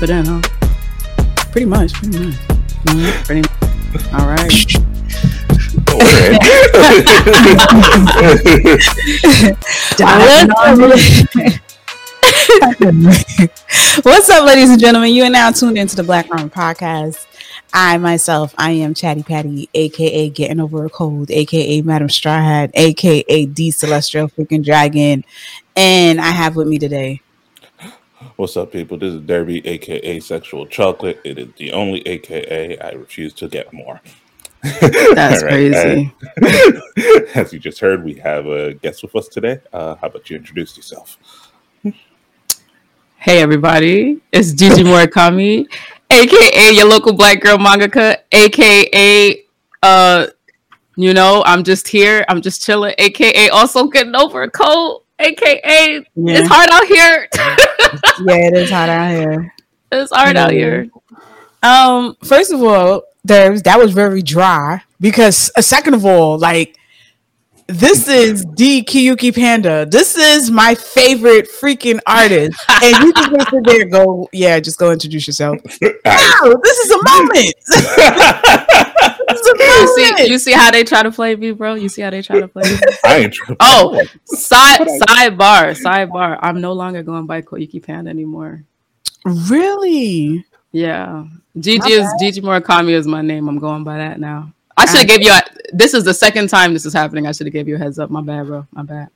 But then, huh? Pretty much, pretty much. Mhm, pretty much. All right. What's up, ladies and gentlemen? You are now tuned into the Black Ramen Podcast. I myself, I am Chatty Patty, aka Getting Over a Cold, aka Madam Straw Hat, aka D Celestial freaking Dragon, and I have with me today. What's up, people? This is Derby, aka Sexual Chocolate. It is the only AKA I refuse to get more. That's right, crazy. as you just heard, we have a guest with us today. Uh, how about you introduce yourself? Hey everybody, it's Gigi Murakami, aka your local black girl mangaka, aka uh you know, I'm just here, I'm just chilling, aka also getting over a cold, aka Yeah. it's hard out here. yeah, it is hot out here. it's hard out here. Um, first of all, there's that was very dry because uh, second of all, like this is D Koyuki Panda. This is my favorite freaking artist. And you just gonna sit there go, yeah, just go introduce yourself. Wow, this is a moment. this is a You see, you see how they try to play me, bro. You see how they try to play me. I ain't tripping. Oh, side sidebar, sidebar. I'm no longer going by Koyuki Panda anymore. really? Yeah, Gigi is Gigi Murakami is my name. I'm going by that now. I should have gave you. A, this is the second time this is happening. I should have gave you a heads up. My bad, bro. My bad.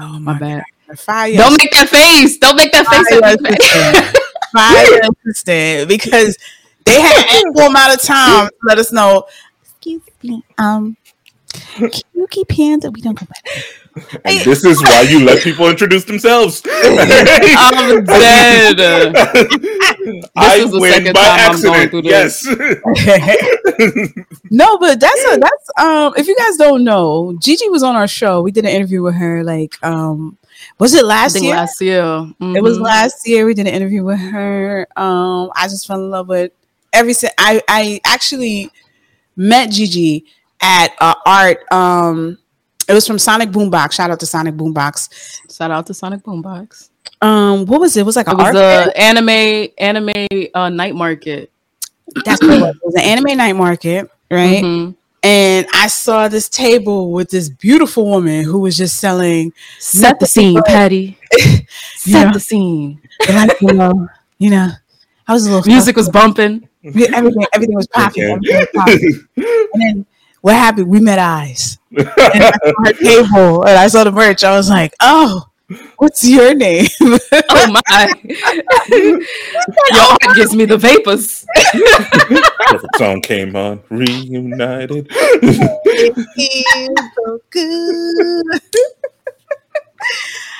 Oh My my, bad. god. Fire. Don't make that face. Don't make that face. Fire at assistant. Fire assistant. Because they had ample amount of time to let us know. Excuse me. Um Koyuki Panda, we don't go back. And this is why you let people introduce themselves. I'm dead. I is the win second by time I'm going accident. through Yes. no, but that's a that's um if you guys don't know, Gigi was on our show. We did an interview with her like um was it last year? last year. It was Mhm. last year. We did an interview with her. Um, I just fell in love with every. I I actually met Gigi at uh, art. Um, it was from Sonic Boombox. Shout out to Sonic Boombox. Shout out to Sonic Boombox. Um, what was it? It was like It was anime anime uh, night market. That's what it was. It was an anime night market, right? Mhm. And I saw this table with this beautiful woman who was just selling, Set the scene, Patty. Set Yeah. the scene. like, you know, you know. I was a little Music was bumping. Everything. Everything was popping. Okay. Everything was popping. And then what happened? We met eyes. And I saw her table and I saw the merch. I was like, oh, what's your name? Oh my! Your heart gives me the vapors. Perfect song came on. Reunited. Feels so good.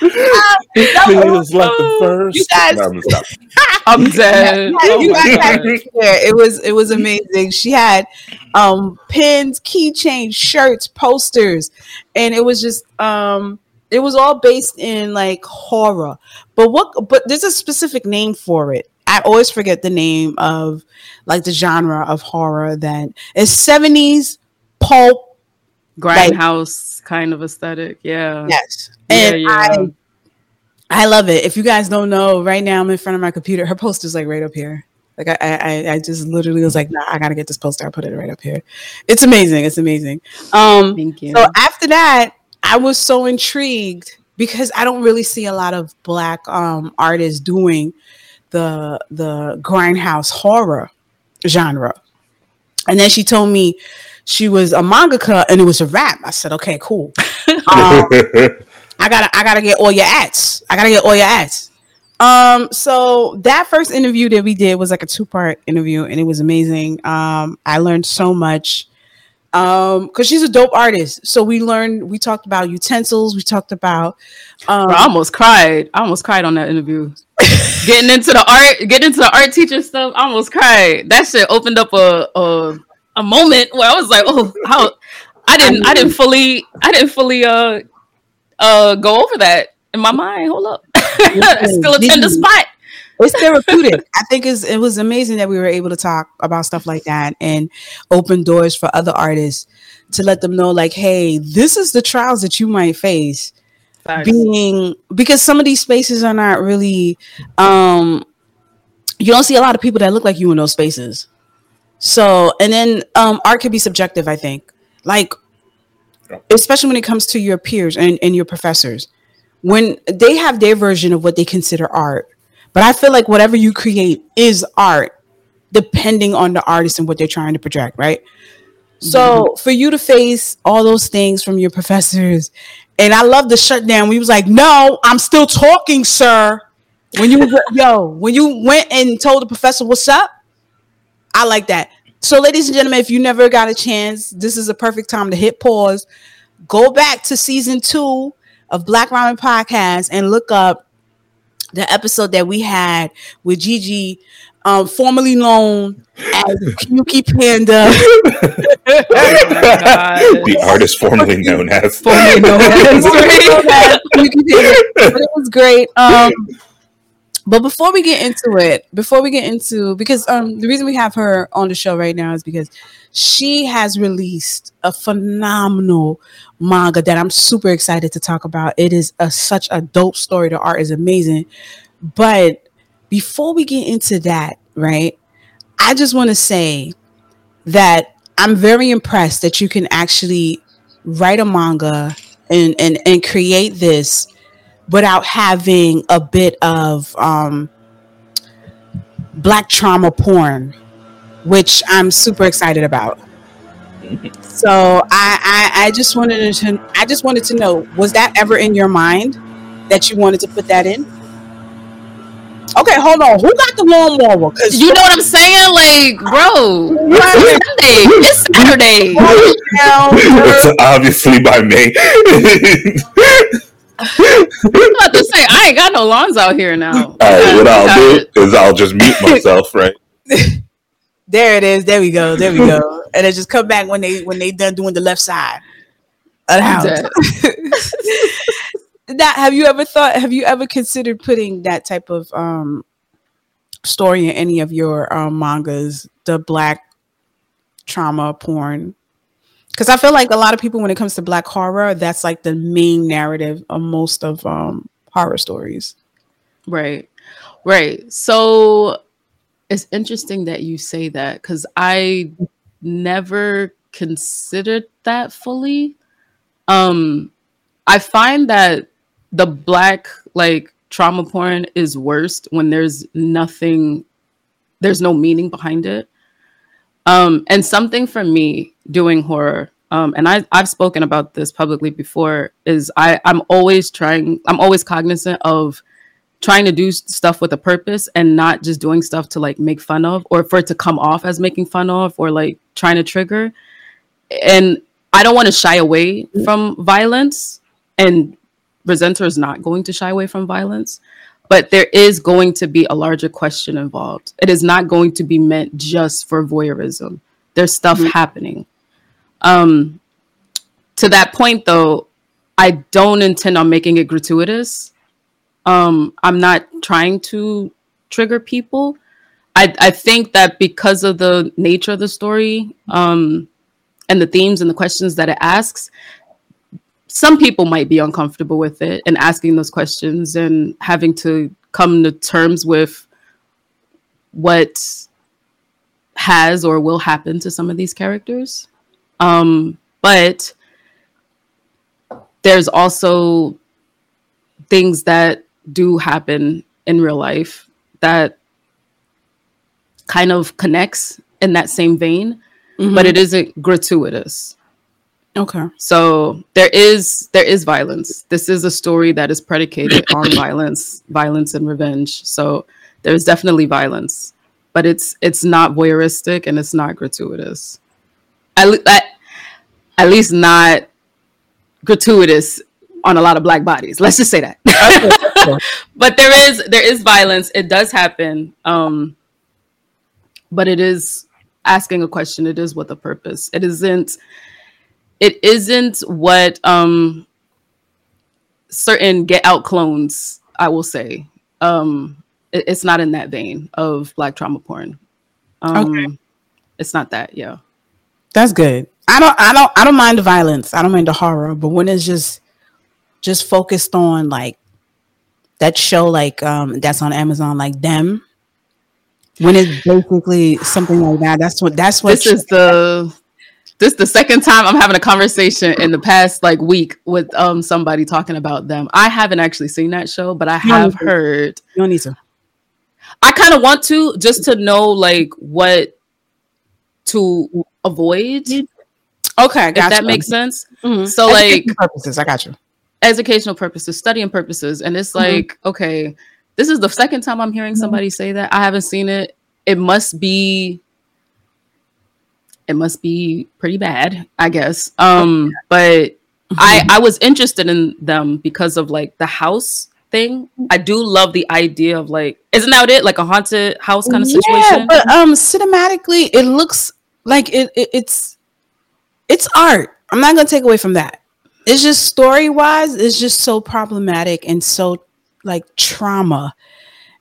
It feels like the first. You guys- No, I'm gonna. I'm dead. You guys my had to be. It was it was amazing. She had um pins, keychains, shirts, posters, and it was just um it was all based in like horror. But what but there's a specific name for it. I always forget the name of like the genre of horror that is 70s pulp. Grindhouse kind of aesthetic. Yeah. Yes. And yeah. I I love it. If you guys don't know, right now I'm in front of my computer. Her poster's like right up here. Like I, I, I- I just literally was like, nah, I gotta get this poster. I put it right up here. It's amazing. It's amazing. Um, Thank you. so after that, I was so intrigued because I don't really see a lot of black um artists doing the the grindhouse horror genre. And then she told me she was a mangaka and it was a rap. I said, okay, cool. Um, I gotta I gotta get all your ads. I gotta get all your ads. Um, so that first interview that we did was like a two-part interview and it was amazing. Um, I learned so much. Um, because she's a dope artist. So we learned we talked about utensils, we talked about um Bro, I almost cried. I almost cried on that interview. getting into the art, getting into the art teacher stuff, I almost cried. That shit opened up a a, a moment where I was like, oh, how I didn't I didn't fully I didn't fully uh uh go over that in my mind. Hold up. Still a tender spot. it's therapeutic. I think it's, it was amazing that we were able to talk about stuff like that and open doors for other artists to let them know, like, hey, this is the trials that you might face Facts. being because some of these spaces are not really um you don't see a lot of people that look like you in those spaces. So, and then um, art can be subjective, I think. Like, especially when it comes to your peers and, and your professors, when they have their version of what they consider art. But I feel like whatever you create is art, depending on the artist and what they're trying to project, right? So mm-hmm. for you to face all those things from your professors, and I love the shutdown. We was like, "No, I'm still talking, sir." When you yo, when you went and told the professor what's up, I like that. So, ladies and gentlemen, if you never got a chance, this is a perfect time to hit pause. Go back to season two of Black Ramen Podcast and look up the episode that we had with Gigi, um, formerly known as Yuki Panda. oh the artist formerly known as. Formerly known as. Yuki Panda. But it was great. Um, but before we get into it, before we get into because um the reason we have her on the show right now is because she has released a phenomenal manga that I'm super excited to talk about. It is a such a dope story. The art is amazing. But before we get into that, right? I just want to say that I'm very impressed that you can actually write a manga and and and create this without having a bit of um, black trauma porn, which I'm super excited about. so I, I I just wanted to I just wanted to know was that ever in your mind that you wanted to put that in? Okay, hold on. Who got the lawnmower? Cause you know what I'm saying, like, bro. It's Saturday. It's Saturday. it's obviously by me. I'm about to say I ain't got no lawns out here now. All right, what I'll do is I'll just mute myself, right? there it is. There we go. There we go. And then just come back when they when they done doing the left side of the house. that have you ever thought? Have you ever considered putting that type of um story in any of your um, mangas? The black trauma porn because I feel like a lot of people, when it comes to black horror, that's like the main narrative of most of um, horror stories. Right, right. So it's interesting that you say that because I never considered that fully. Um, I find that the black like trauma porn is worst when there's nothing, there's no meaning behind it. Um, and something for me doing horror, um, and I, I've spoken about this publicly before, is I, I'm always trying, I'm always cognizant of trying to do stuff with a purpose and not just doing stuff to like make fun of or for it to come off as making fun of or like trying to trigger. And I don't want to shy away from violence, and Resenter is not going to shy away from violence but there is going to be a larger question involved. It is not going to be meant just for voyeurism. There's stuff mm-hmm. happening. Um, to that point, though, I don't intend on making it gratuitous. Um, I'm not trying to trigger people. I, I think that because of the nature of the story um, and the themes and the questions that it asks, some people might be uncomfortable with it and asking those questions and having to come to terms with what has or will happen to some of these characters. Um, but there's also things that do happen in real life that kind of connects in that same vein, mm-hmm. but it isn't gratuitous. Okay. So there is there is violence. This is a story that is predicated on violence, violence and revenge. So there's definitely violence, but it's it's not voyeuristic and it's not gratuitous. At, at, at least not gratuitous on a lot of black bodies. Let's just say that. but there is there is violence. It does happen. Um, but it is asking a question. It is with a purpose. It isn't it isn't what um certain get out clones i will say um it, it's not in that vein of black trauma porn um okay. it's not that yeah that's good i don't i don't i don't mind the violence i don't mind the horror but when it's just just focused on like that show like um that's on amazon like them when it's basically something like that. That's what that's what this is the this the second time I'm having a conversation in the past like week with um somebody talking about them. I haven't actually seen that show, but I have heard. you don't need to. I kind of want to just to know like what to avoid. If Okay, got that makes sense. Mhm. So like purposes. I got you. educational purposes, studying purposes, and it's Mhm. like okay, this is the second time I'm hearing somebody say that. I haven't seen it. It must be. It must be pretty bad, I guess. Um, but I I was interested in them because of like the house thing. I do love the idea of like, isn't that it? Like a haunted house kind of Yeah, situation. but um, cinematically, it looks like it, it. It's it's art. I'm not gonna take away from that. It's just story wise, it's just so problematic and so like trauma,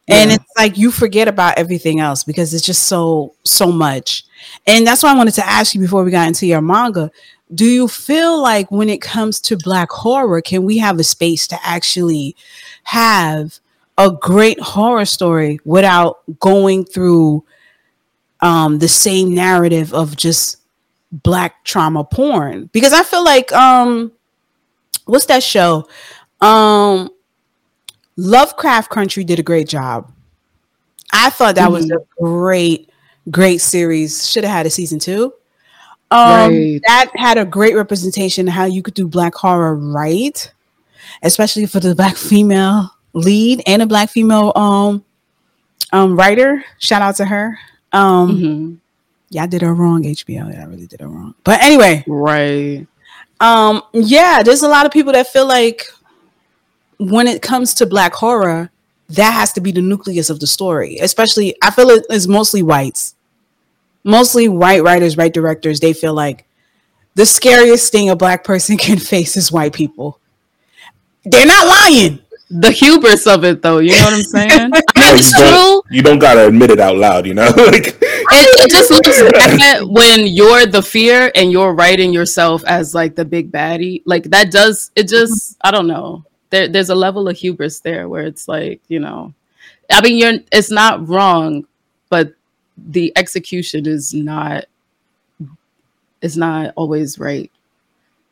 and Yeah. it's like you forget about everything else because it's just so so much. And that's why I wanted to ask you before we got into your manga. Do you feel like when it comes to black horror, can we have a space to actually have a great horror story without going through um the same narrative of just black trauma porn? Because i feel like um what's that show? Um lovecraft country did a great job. I thought that was a great great series should have had a season two um Right. that had a great representation of how you could do black horror right especially for the black female lead and a black female um um writer shout out to her um Mhm. yeah, I did her wrong, HBO. Yeah, I really did her wrong. But anyway, Right. um, yeah, there's a lot of people that feel like when it comes to black horror, that has to be the nucleus of the story. Especially, I feel it is mostly whites, mostly white writers, white directors. They feel like the scariest thing a black person can face is white people. They're not lying. The hubris of it, though, you know what I'm saying? I mean, it's you true. You don't gotta admit it out loud, you know. like, It, it just looks bad when you're the fear and you're writing yourself as like the big baddie. Like that does it just I don't know. There, there's a level of hubris there where it's like you know, I mean you're it's not wrong, but the execution is not is not always right.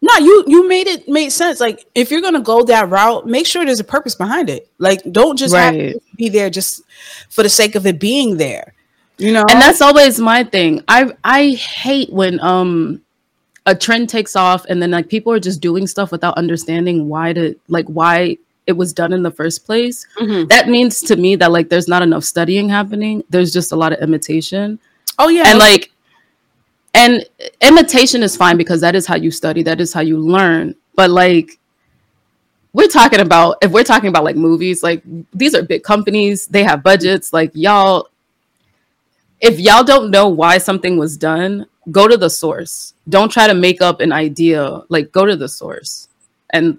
No, you you made it made sense. Like if you're gonna go that route, make sure there's a purpose behind it. Like don't just have Right. to be there just for the sake of it being there. You know, and that's always my thing i i hate when um a trend takes off and then like people are just doing stuff without understanding why to like why it was done in the first place. Mhm. that means to me that like there's not enough studying happening. There's just a lot of imitation. Oh yeah, and like and imitation is fine because that is how you study. That is how you learn. But like we're talking about if we're talking about like movies like these are big companies. They have budgets. Like y'all if y'all don't know why something was done go to the source. Don't try to make up an idea. Like go to the source. And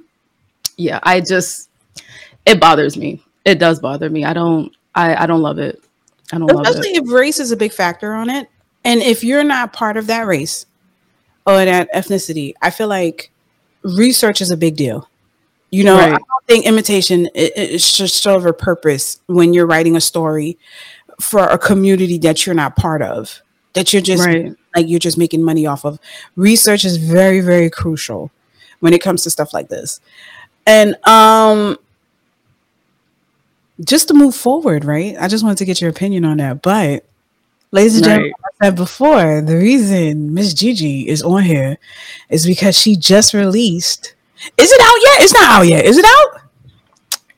yeah i just it bothers me. It does bother me. I don't i i don't love it. I don't love especially if race is a big factor on it, and if you're not part of that race or that ethnicity, I feel like research is a big deal. You know, I don't think imitation is just serve a purpose when you're writing a story for a community that you're not part of, that you're just right. like you're just making money off of. Research is very, very crucial when it comes to stuff like this. And um just to move forward, right? I just wanted to get your opinion on that. But ladies and gentlemen, I said before, the reason Miss Gigi is on here is because she just released. Is it out yet? It's not out yet. Is it out?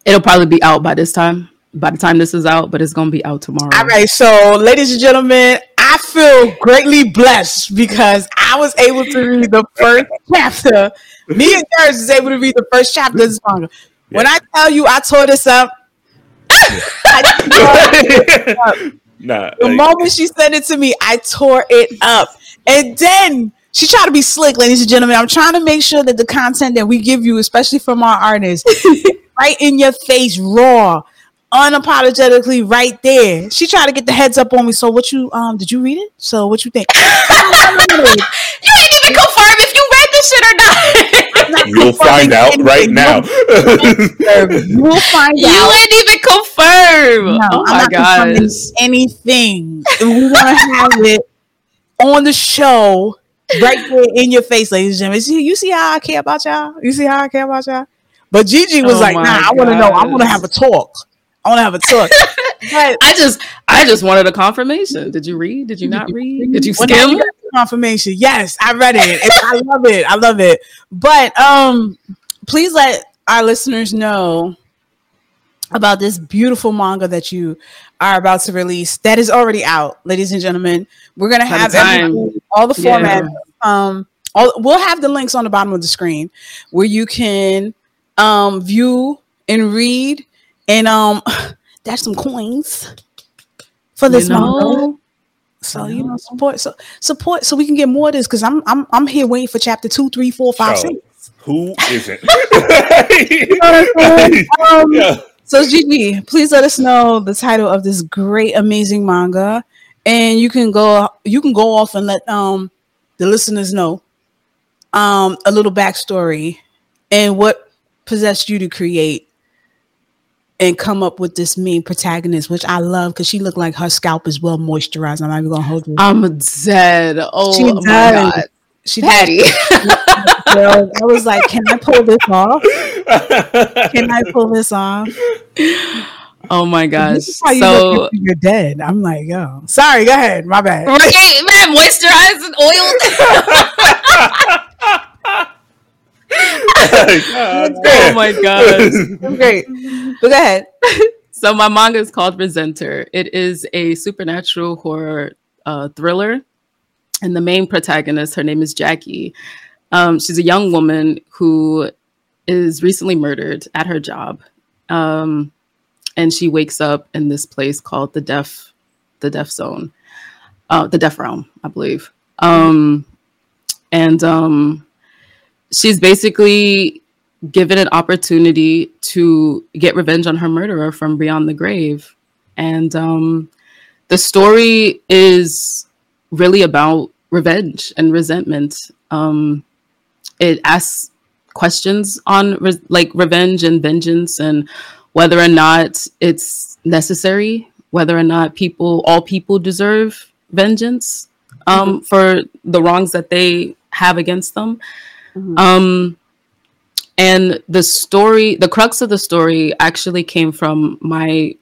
It'll probably be out by this time. By the time this is out, but it's gonna be out tomorrow. All right, so ladies and gentlemen, I feel greatly blessed because I was able to read the first chapter. Me and Darius is able to read the first chapter of this manga. When I tell you I tore this up, I nah, the like, moment she sent it to me, I tore it up. And then she tried to be slick, ladies and gentlemen. I'm trying to make sure that the content that we give you, especially from our artists, right in your face, raw, unapologetically, right there. She tried to get the heads up on me. So what you um did you read it? So what you think? you ain't even confirm if you read this shit or not? You'll find out right now. you will find out You out. ain't even confirm. No, oh my not confirming gosh. anything. We want to have it on the show right there in your face, ladies and gentlemen. See, you see how I care about y'all? You see how I care about y'all? But Gigi was Oh like, my nah, I want to know. I want to have a talk. I want to have a talk. but I just I just wanted a confirmation. Did you read? Did you not read? Did you Well, now skim? Confirmation. Yes, I read it. I love it. I love it. But um, please let our listeners know about this beautiful manga that you are about to release. That is already out, ladies and gentlemen. We're gonna By have all the Yeah. formats. Um, all, we'll have the links on the bottom of the screen where you can um view and read and um dash some coins for this You manga. Know? So you know, support so support so we can get more of this because I'm I'm I'm here waiting for chapter two, three, four, five, six. Who isn't? Um, yeah. So Gigi, please let us know the title of this great, amazing manga, and you can go you can go off and let um the listeners know um a little backstory and what possessed you to create and come up with this main protagonist, which I love because she looked like her scalp is well moisturized. I'm not even gonna hold you. I'm dead. Oh She my god. She Patty. I was like, can I pull this off? Can I pull this off? oh my gosh. This is how you So look you're dead. I'm like, yo, sorry, go ahead. My bad. right, man, moisturized and oiled. God oh damn. my gosh. Great. But go ahead. So my manga is called Resenter. It is a supernatural horror uh, thriller, and the main protagonist, her name is Jackie. Um, she's a young woman who is recently murdered at her job, um, and she wakes up in this place called the Death, the Death Zone, uh, the Death Realm, I believe. Um, and um, she's basically given an opportunity to get revenge on her murderer from beyond the grave. And um, the story is really about revenge and resentment. Um, it asks questions on re- like revenge and vengeance and whether or not it's necessary, whether or not people, all people deserve vengeance um, for the wrongs that they have against them. Mhm. Um, and the story the crux of the story actually came from my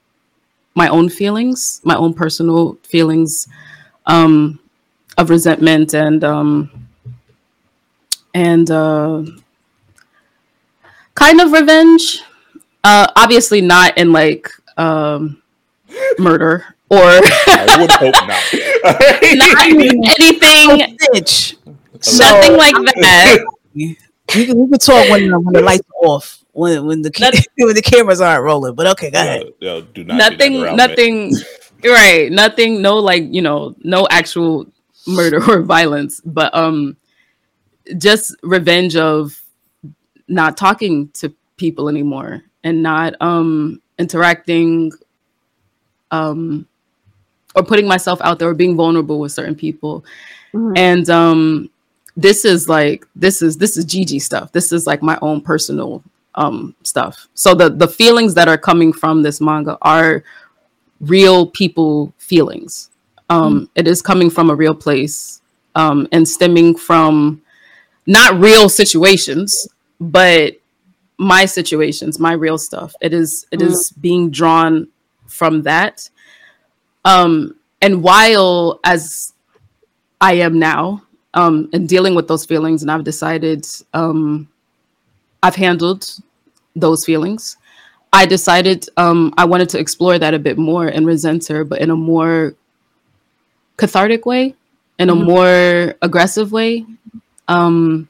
my own feelings my own personal feelings um of resentment and um and uh kind of revenge uh obviously not in like um murder or I would hope not. not anything Bitch. nothing like that We can, we can talk when, the- when the lights are off, when when the ca- Not- when the cameras aren't rolling. But okay, go ahead. Yo, yo, do not do nothing me. nothing right nothing no like you know no actual murder or violence but um just revenge of not talking to people anymore and not um interacting um or putting myself out there or being vulnerable with certain people Mhm. and um this is like this is this is Gigi stuff. This is like my own personal um stuff. So the the feelings that are coming from this manga are real people feelings. Um it is coming from a real place um and stemming from not real situations but my situations my real stuff. It is it is being drawn from that. Um and while as i am now um and dealing with those feelings and i've decided um i've handled those feelings. I decided um i wanted to explore that a bit more and Resenter but in a more cathartic way in a Mhm. more aggressive way. Um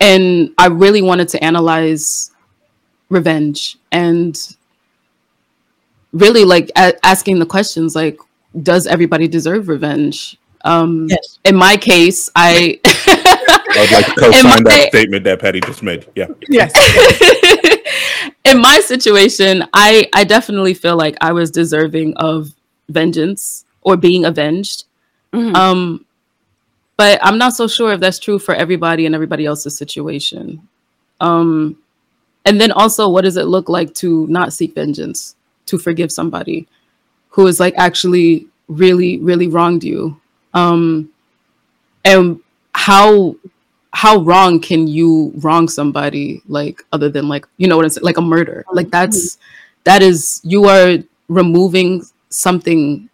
and i really wanted to analyze revenge and really like a- asking the questions like does everybody deserve revenge um Yes. in my case i I would like to co-sign my- that statement that Patty just made. Yeah. Yes. in my situation i i definitely feel like i was deserving of vengeance or being avenged Mhm. um but I'm not so sure if that's true for everybody and everybody else's situation. Um, and then also, what does it look like to not seek vengeance, to forgive somebody who is like actually really, really wronged you? Um, and how how wrong can you wrong somebody like other than like you know what I'm saying like a murder? Like that's that is you are removing something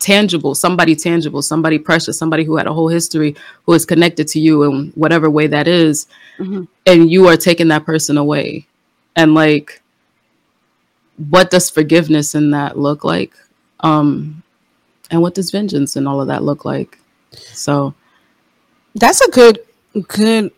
tangible somebody tangible somebody precious somebody who had a whole history who is connected to you in whatever way that is, Mhm. and you are taking that person away. And like what does forgiveness in that look like? Um and what does vengeance and all of that look like so That's a good good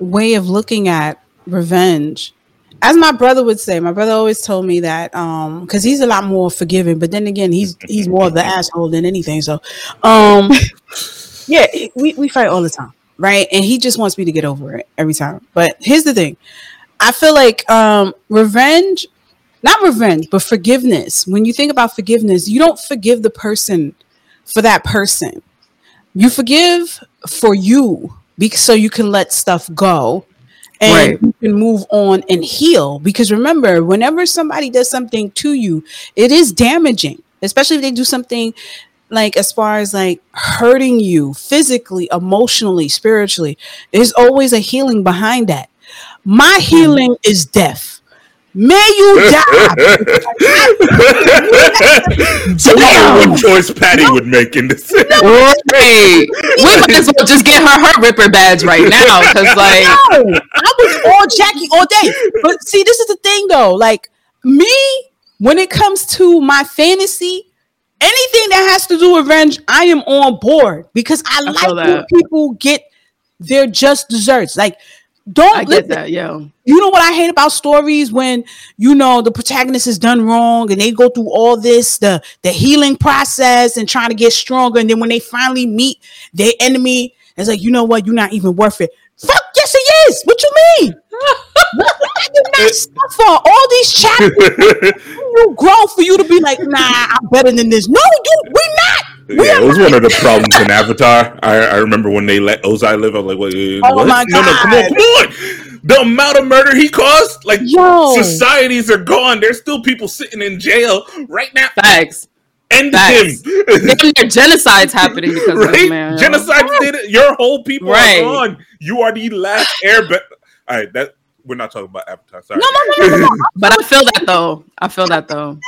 way of looking at revenge. As my brother would say, my brother always told me that um because he's a lot more forgiving, but then again, he's he's more of the asshole than anything. So um yeah, we, we fight all the time, right? And he just wants me to get over it every time. But here's the thing. I feel like um revenge, not revenge, but forgiveness. When you think about forgiveness, you don't forgive the person for that person. You forgive for you because so you can let stuff go and Right. you can move on and heal. Because remember whenever somebody does something to you it is damaging especially if they do something like as far as like hurting you physically emotionally spiritually there's always a healing behind that. My hmm. healing is death may you die the number one choice Patty would make in this. Right. we might as well just get her her Ripper badge right now because, like, No, I was all Jackie all day. But see, this is the thing though. Like me, when it comes to my fantasy, anything that has to do with revenge, I am on board because I, I like when people get their just desserts. Like, don't I get that, yeah. you know what I hate about stories when you know the protagonist is done wrong and they go through all this the the healing process and trying to get stronger. And then when they finally meet their enemy it's like you know what? You're not even worth it. Fuck yes he is. What you mean? What, I did not suffer all these chapters you grow for you to be like nah I'm better than this? No you we not Yeah, it was one of the problems in Avatar. I, I remember when they let Ozai live. I was like, "Wait, Oh what? my no, no, come on, come on!" The amount of murder he caused, like Yo. societies are gone. There's still people sitting in jail right now. Facts. End Facts. him, Damn near genocide's happening because of right? man. yo. Genocide did it. Your whole people Right. are gone. You are the last airbender. All right, that we're not talking about Avatar. Sorry. no no no no no But I feel that though. I feel that though.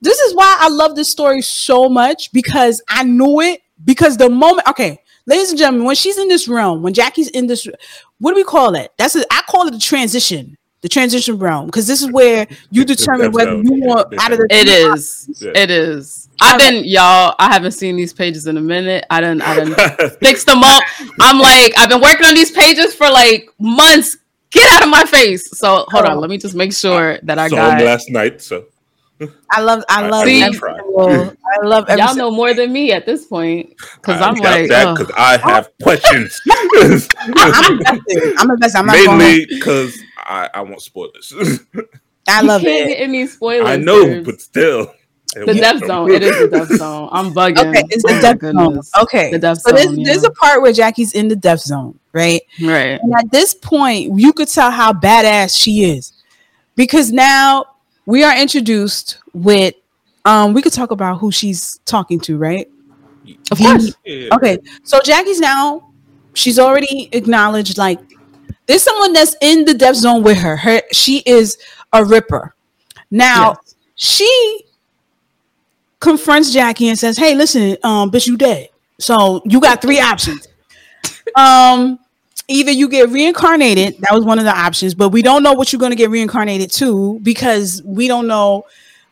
This is why I love this story so much because I knew it. Because the moment, okay, ladies and gentlemen, when she's in this realm, when Jackie's in this, what do we call it? That's a, I call it the transition, the transition realm, because this is where you determine whether you want out of the. It is. Yeah. It is. I've been y'all. I haven't seen these pages in a minute. I didn't. I didn't fix them up. I'm like, I've been working on these pages for like months. Get out of my face. So hold on. Oh. Let me just make sure that I Saw got. him last night, so I love, I I- love, I every I love every Y'all single- know more than me at this point because I I'm like, that ugh. because I have questions. I'm invested. I'm invested. I'm not going. Mainly because I, I want spoilers. I You love can't it. get any spoilers. I know, James. but still. the death zone. It is the death zone. I'm bugging. Okay, it's the Oh death zone. Okay, The death so there's, zone, there's yeah. a part where Jackie's in the death zone, right? Right. And at this point, you could tell how badass she is because now we are introduced with. Um, we could talk about who she's talking to, right? Of course. Yeah. Okay, so Jackie's now. She's already acknowledged like there's someone that's in the death zone with her. Her she is a ripper. Now Yes. she confronts Jackie and says, "Hey, listen, um, bitch, you dead. So you got three options. Um, either you get reincarnated. That was one of the options, but we don't know what you're going to get reincarnated to because we don't know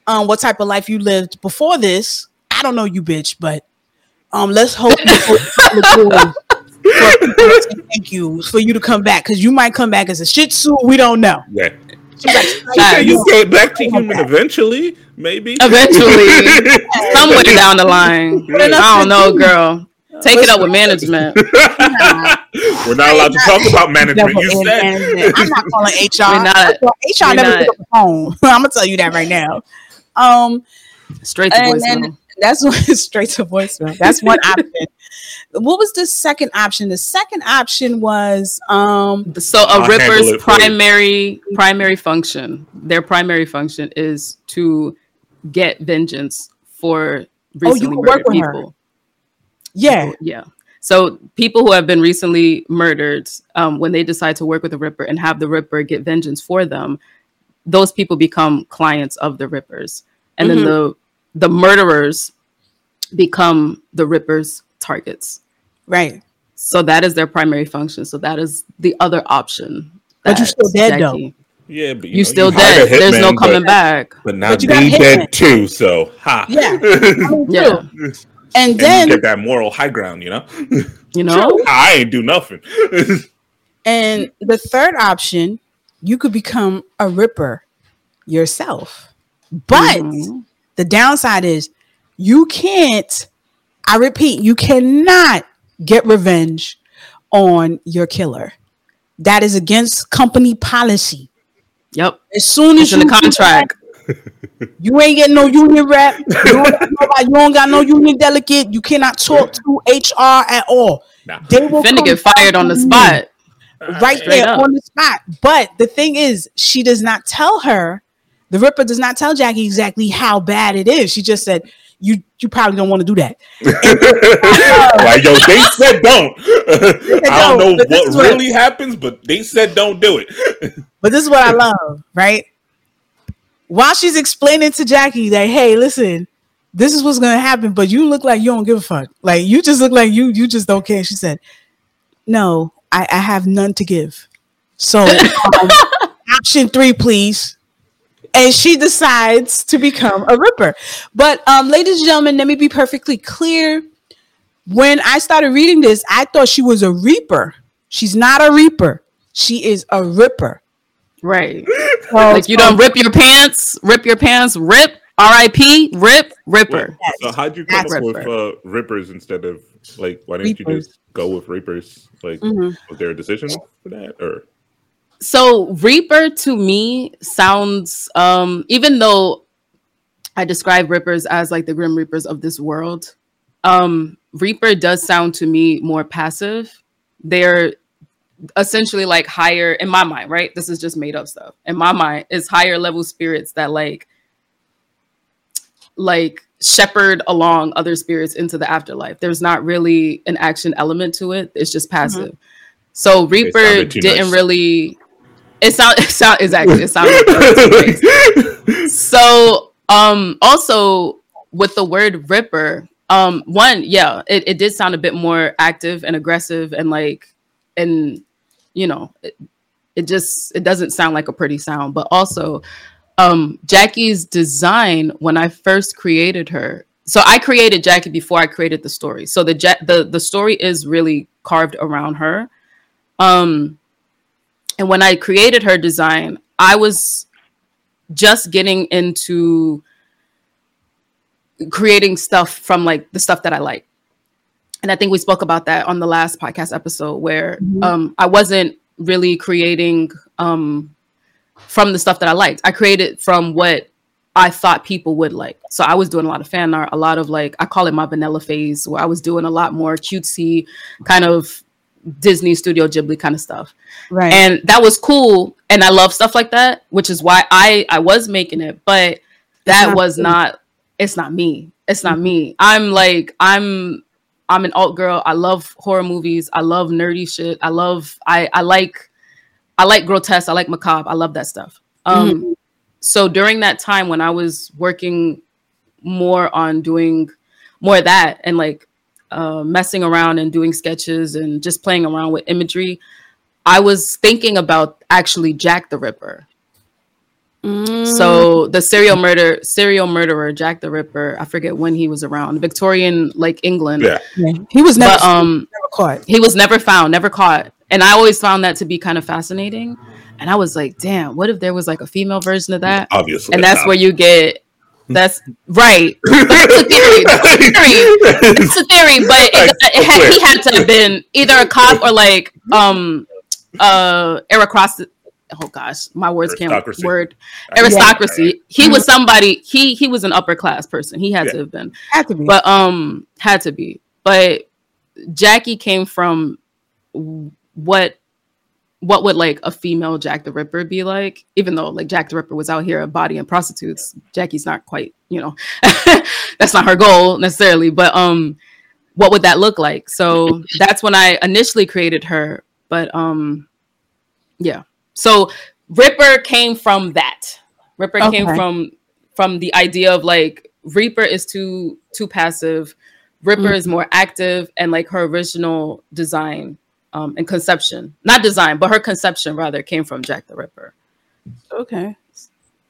um what type of life you lived before this. I don't know you, bitch, but um, let's hope before- before- for people to say thank you for you to come back because you might come back as a Shih Tzu. We don't know. Yeah. Like, Yeah, you get back to human eventually, maybe. Eventually, somewhere down the line. Yeah. I don't know, girl. Take it up with management. We're not allowed to talk about management. You said. management. I'm not calling HR. We're not. HR We're never not. pick up the phone. I'm gonna tell you that right now. Um, Straight to and voicemail. then that's what straight to voicemail. That's one option. What was the second option? The second option was um So a I'll ripper's it for you. primary primary function, their primary function is to get vengeance for Oh, you recently can work murdered with her. People. yeah. Yeah. So people who have been recently murdered, um, when they decide to work with the Ripper and have the Ripper get vengeance for them, those people become clients of the Rippers, and Mhm. then the the murderers become the Rippers' targets. Right. So that is their primary function. So that is the other option. But you're still dead, though. Yeah, but You, know, still hired a dead. There's no coming but, back. But now But you got they hitman. dead too. So ha. Yeah. I mean, Yeah. True. And And then you get that moral high ground, you know. You know. I ain't do nothing. And the third option, you could become a ripper yourself. But Mhm. the downside is you can't, I repeat, you cannot get revenge on your killer. That is against company policy. Yep. As soon as It's in you the do contract. That, you ain't getting no union rep. You don't, got nobody- you don't got no union delegate. You cannot talk to HR at all. Nah. They will Finna get fired on the spot. right Straight there up. on the spot. But the thing is, she does not tell her. The Ripper does not tell Jackie exactly how bad it is. She just said, "You you probably don't want to do that." like yo, they said don't. I don't know but this what- really happens, but they said don't do it. But this is what I love, right? While she's explaining to Jackie that, "Hey, listen, this is what's gonna happen," but you look like you don't give a fuck. Like you just look like you you just don't care. She said, "No, I, I have none to give." So um, option three, please. And she decides to become a ripper. But um, ladies and gentlemen, let me be perfectly clear. When I started reading this, I thought she was a reaper. She's not a reaper. She is a ripper. Right. So, Like you don't rip your pants, rip your pants, rip, R.I.P., rip, ripper. So how'd you come That's up with uh, rippers instead of like? Why didn't you just go with reapers? Like, Mhm. was there a decision for that, or So Reaper to me sounds um even though I describe Rippers as like the Grim Reapers of this world, um Reaper does sound to me more passive. They're essentially like higher in my mind, right? This is just made up stuff. In my mind, is higher level spirits that like like shepherd along other spirits into the afterlife. There's not really an action element to it. It's just passive. So Reaper sounded too didn't nice. really it sound it sound exactly it sounded like nice. so um also with the word ripper um one yeah it, it did sound a bit more active and aggressive and like and you know it, it just it doesn't sound like a pretty sound but also um jackie's design when i first created her so i created jackie before i created the story so the the the story is really carved around her um and when i created her design i was just getting into creating stuff from like the stuff that I like. And I think we spoke about that on the last podcast episode where Mhm. um I wasn't really creating um from the stuff that I liked. I created from what I thought people would like. So I was doing a lot of fan art, a lot of like I call it my vanilla phase where I was doing a lot more cutesy kind of Disney Studio Ghibli kind of stuff right. and that was cool and i love stuff like that which is why i i was making it but that not was you. not it's not me it's not me i'm like i'm i'm an alt girl. I love horror movies. I love nerdy shit. I love i i like i like grotesque. I like macabre. I love that stuff. Um so during that time when i was working more on doing more of that and like uh, messing around and doing sketches and just playing around with imagery I was thinking about actually Jack the Ripper. Mm. So the serial murder serial murderer Jack the Ripper, I forget when he was around, Victorian like England. yeah, Yeah. he was never, But um never caught. he was never found, never caught. And I always found that to be kind of fascinating. And I was like, damn, what if there was like a female version of that? obviously, And that's where you get that's right. That's a theory. That's a theory. It's a theory, but it, it had, he had to have been either a cop or like um uh aristocracy. Oh gosh, my words can't Aristocracy. word aristocracy. He was somebody. He he was an upper class person. He had to have been, Had to be. but um had to be. But Jackie came from what what would like a female Jack the Ripper be like? Even though like Jack the Ripper was out here a body and prostitutes, Jackie's not quite, you know, that's not her goal necessarily. But um, what would that look like? So that's when I initially created her. But um, yeah. So Ripper came from that. Ripper Okay. came from from the idea of like Reaper is too too passive. Ripper Mm. is more active, and like her original design um, and conception, not design, but her conception rather came from Jack the Ripper. Okay.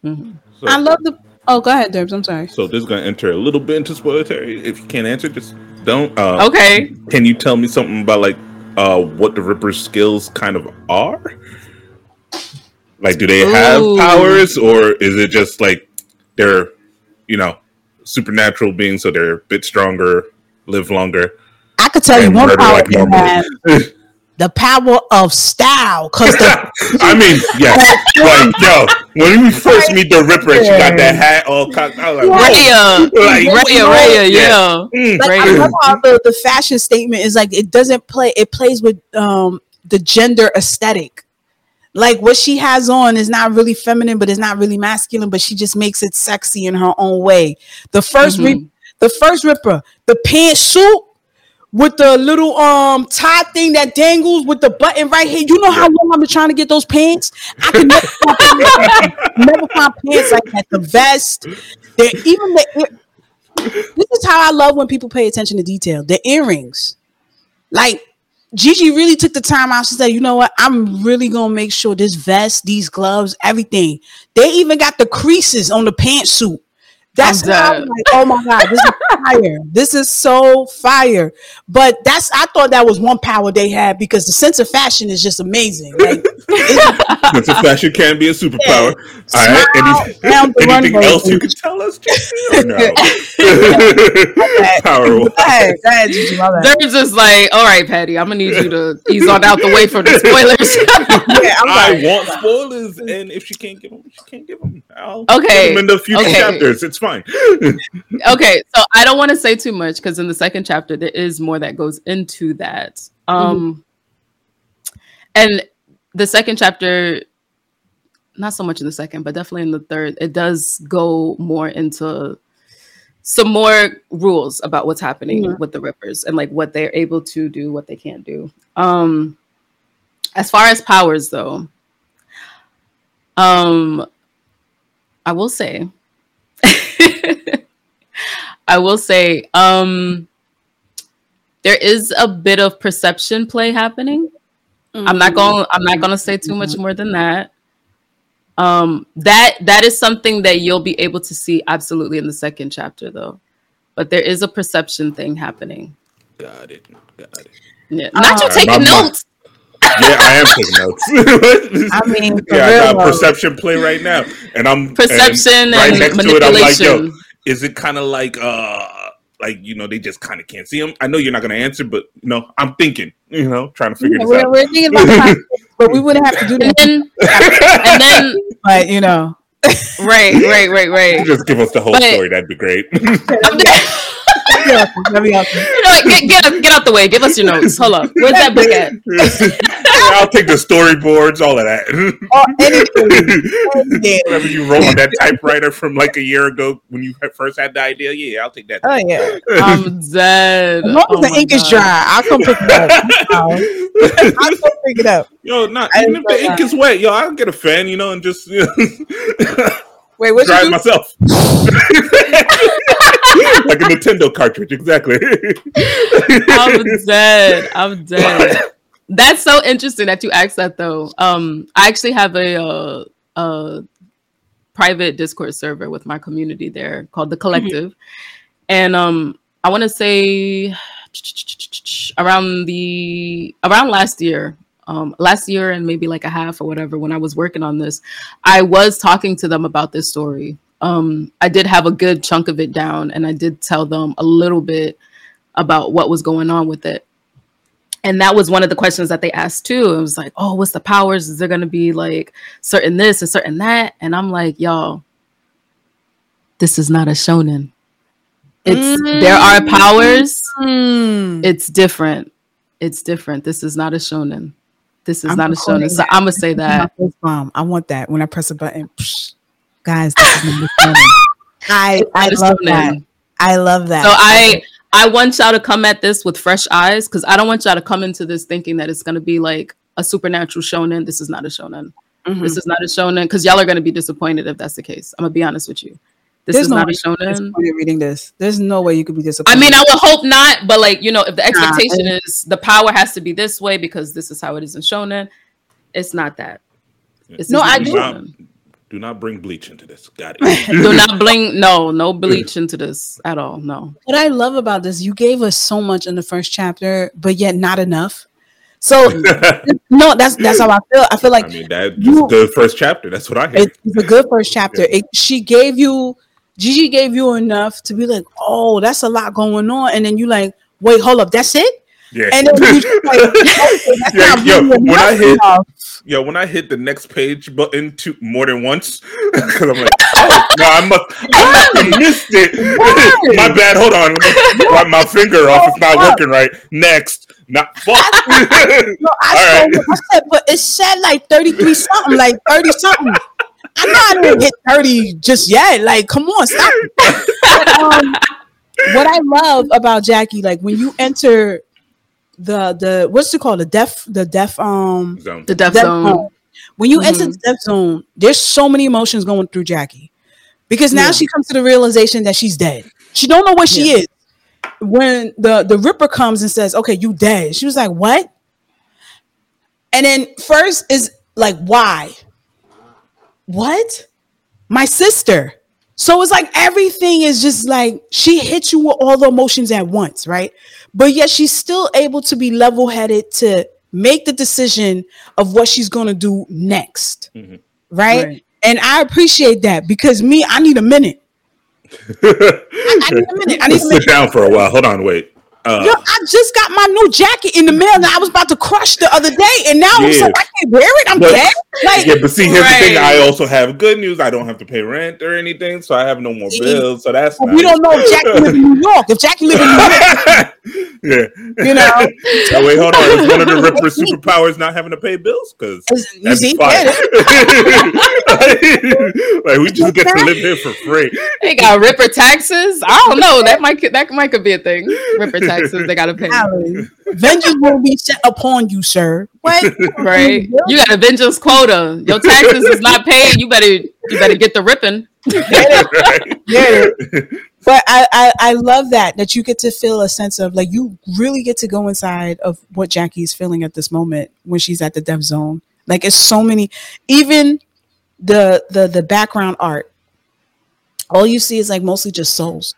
Mhm. So, I love the. Oh, go ahead, Debs. I'm sorry. so this is gonna enter a little bit into spoiler territory. If you can't answer, just don't. Uh, Okay. Can you tell me something about like uh what the Ripper's skills kind of are? Like, do they have powers, or is it just like they're, you know, supernatural beings, so they're a bit stronger, live longer, I could tell you one power like they have, the power of style. Cause the I mean, yeah, like yo, when we first meet the Ripper, and she got that hat all cocked out, like, Raya, Like, Raya, Raya, yeah. yeah. mm, like, I love how the, the fashion statement is like it doesn't play it plays with um the gender aesthetic like what she has on is not really feminine but it's not really masculine but she just makes it sexy in her own way the 1st Mhm. Rip- the first ripper the pantsuit with the little um tie thing that dangles with the button right here. You know how long I've been trying to get those pants? I can never find pants, never find pants like that. The vest, the even the this is how I love when people pay attention to detail. The earrings, like Gigi really took the time out. She said, "You know what? I'm really gonna make sure this vest, these gloves, everything. They even got the creases on the pantsuit. That's I'm why I'm like, oh my god, this is fire. This is so fire. But that's I thought that was one power they had because the sense of fashion is just amazing. Like it's Sense of fashion can be a superpower. All right. Any, down the anything runway, else you bitch. can tell us? JC, or no? Power. Go ahead, go ahead, Gigi, my bad. They're just like, all right, Patty, I'm gonna need you to ease on out the way from the spoilers. Yeah, I'm I want spoilers, and if she can't give them, she can't give them. I'll Okay, give them in the future okay. chapters. It's fine. okay, so I don't want to say too much because in the second chapter there is more that goes into that. Um and the second chapter not so much in the second, but definitely in the third, it does go more into some more rules about what's happening Mhm. with the rippers and like what they're able to do, what they can't do. Um as far as powers though, um I will say I will say um there is a bit of perception play happening. I'm not going I'm not going to say too much more than that. Um that that is something that you'll be able to see absolutely in the second chapter though. But there is a perception thing happening. Got it. Got it. Yeah. Not you taking my- my- notes. Yeah, I am taking notes. I mean, for yeah, I got though. perception play right now, and I'm Perception and and manipulation. is it kind of like uh like you know they just kind of can't see him? I know you're not gonna answer, but you know I'm thinking, you know, trying to figure Yeah, this we're, out. we're thinking about the but we wouldn't have to do and that. then and then But you know, right, right, right, right. Just give us the whole But- story. That'd be great. I'm just- That'd be awesome. you know what? Get, get, out- get out the way. Give us your notes. Hold up. Where's that book at? Yeah, I'll take the storyboards, all of that. or anything. Whatever you wrote on that typewriter from like a year ago when you first had the idea, yeah, I'll take that. Oh yeah. I'm dead. As long as Oh the my ink is dry, I'll come pick it up. I'll come pick it up. Yo, not I even if the ink is wet, yo, I'll get a fan, you know, and just you know, Wait, what dry you it myself. Like a Nintendo cartridge, exactly. I'm dead. I'm dead. That's so interesting that you asked that though. Um, I actually have a uh, a private Discord server with my community there called the Collective, and um, I want to say around the around last year, um, last year and maybe like a half or whatever when I was working on this, I was talking to them about this story. Um, I did have a good chunk of it down, and I did tell them a little bit about what was going on with it. And that was one of the questions that they asked too. It was like, oh, what's the powers? Is there going to be like certain this and certain that? And I'm like, y'all, this is not a shonen. It's there are powers, Mm. It's different. It's different. This is not a shonen. This is I'm not a shonen. So. I'm gonna say that. I want that when I press a button. psh, guys, this is not a shonen. I I love that. I love that. So I I want y'all to come at this with fresh eyes because I don't want y'all to come into this thinking that it's gonna be like a supernatural shonen. This is not a shonen. Mhm. This is not a shonen because y'all are gonna be disappointed if that's the case. I'm gonna be honest with you. This There's is no not a way you could be shonen. disappointed reading this. There's no way you could be disappointed. I mean, I would hope not, but like you know, if the Nah, expectation is the power has to be this way because this is how it is in shonen, it's not that. This No, is I do do. not, shonen. do not bring bleach into this. Got it. Do not bling. No, no bleach into this at all. No. what I love about this, you gave us so much in the first chapter, but yet not enough. So no, that's that's how I feel. I feel like I mean, that you- just the first chapter. That's what I hear. It's a good first chapter. It, she gave you, Gigi gave you enough to be like, oh, that's a lot going on, and then you like, wait, hold up, that's it, yeah. and then you just like, okay, that's Yeah, not yo, really when I hit- enough. Yo, when I hit the next page button to more than once, because I'm like, oh, no, I must, I must have missed it. My bad. Hold on, wipe my finger off. It's not working right. Next, not fuck. No, I, All saw right. I said, but it said like thirty three something, like thirty something. I know I didn't hit thirty just yet. Like, come on, stop. But, um, what I love about Jackie, like when you enter the the what's it called, the death, the death, um, Zone. The death death zone. zone. When you enter Mhm. the death zone, there's so many emotions going through Jackie because now Yeah. she comes to the realization that she's dead. She don't know where she Yeah. is. When the the Ripper comes and says, "Okay, you dead," she was like, "What?" And then first is like, "Why? What? My sister." So it's like everything is just like she hits you with all the emotions at once, right? But yet she's still able to be level headed to make the decision of what she's going to do next, Mhm. right? Right. And I appreciate that because me, I need a minute. I need a minute. I need Let's sit down for a while. Hold on, wait. Uh, Yo, I just got my new jacket in the mail that I was about to crush the other day, and now I'm Yeah. like, I can't wear it. I'm But- dead. Like, yeah, but see, here's the thing. I also have good news. I don't have to pay rent or anything, so I have no more bills. So that's but nice. we don't know if Jackie live in New York. If Jackie live in New York, yeah. you know, Oh, wait, hold on. Is one of the Ripper's superpowers not having to pay bills? Because is- you see, be fine. yeah, like we just get to live here for free. They got Ripper taxes. I don't know. That might that might could be a thing. Ripper taxes. They gotta pay. Alan, vengeance will be set upon you, sir. What? Right. You got a vengeance quota. Your taxes is not paid. You better you better get the ripping. Right? Yeah. But I, I I love that that you get to feel a sense of like you really get to go inside of what Jackie is feeling at this moment when she's at the death zone. Like it's so many, even the the the background art. All you see is like mostly just souls,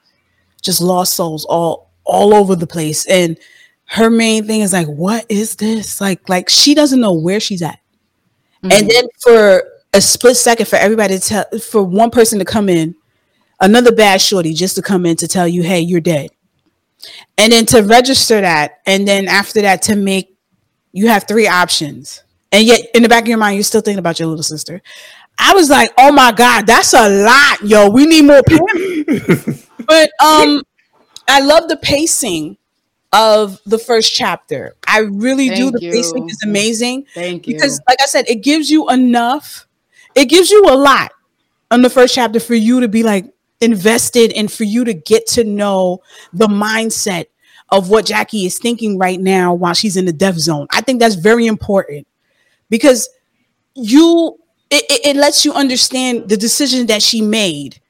just lost souls all all over the place. And her main thing is like, what is this? Like like she doesn't know where she's at. Mm-hmm. And then for a split second, for everybody to tell, for one person to come in, another bad shorty just to come in to tell you, hey, you're dead. And then to register that, and then after that, to make you have three options. And yet in the back of your mind, you're still thinking about your little sister. I was like, oh my God, that's a lot, yo. We need more but um, I love the pacing of the first chapter. I really do. Thank The pacing is amazing Thank you. because like i said it gives you enough it gives you a lot on the first chapter for you to be like invested and for you to get to know the mindset of what jackie is thinking right now while she's in the death zone i think that's very important because you it, it, it lets you understand the decision that she made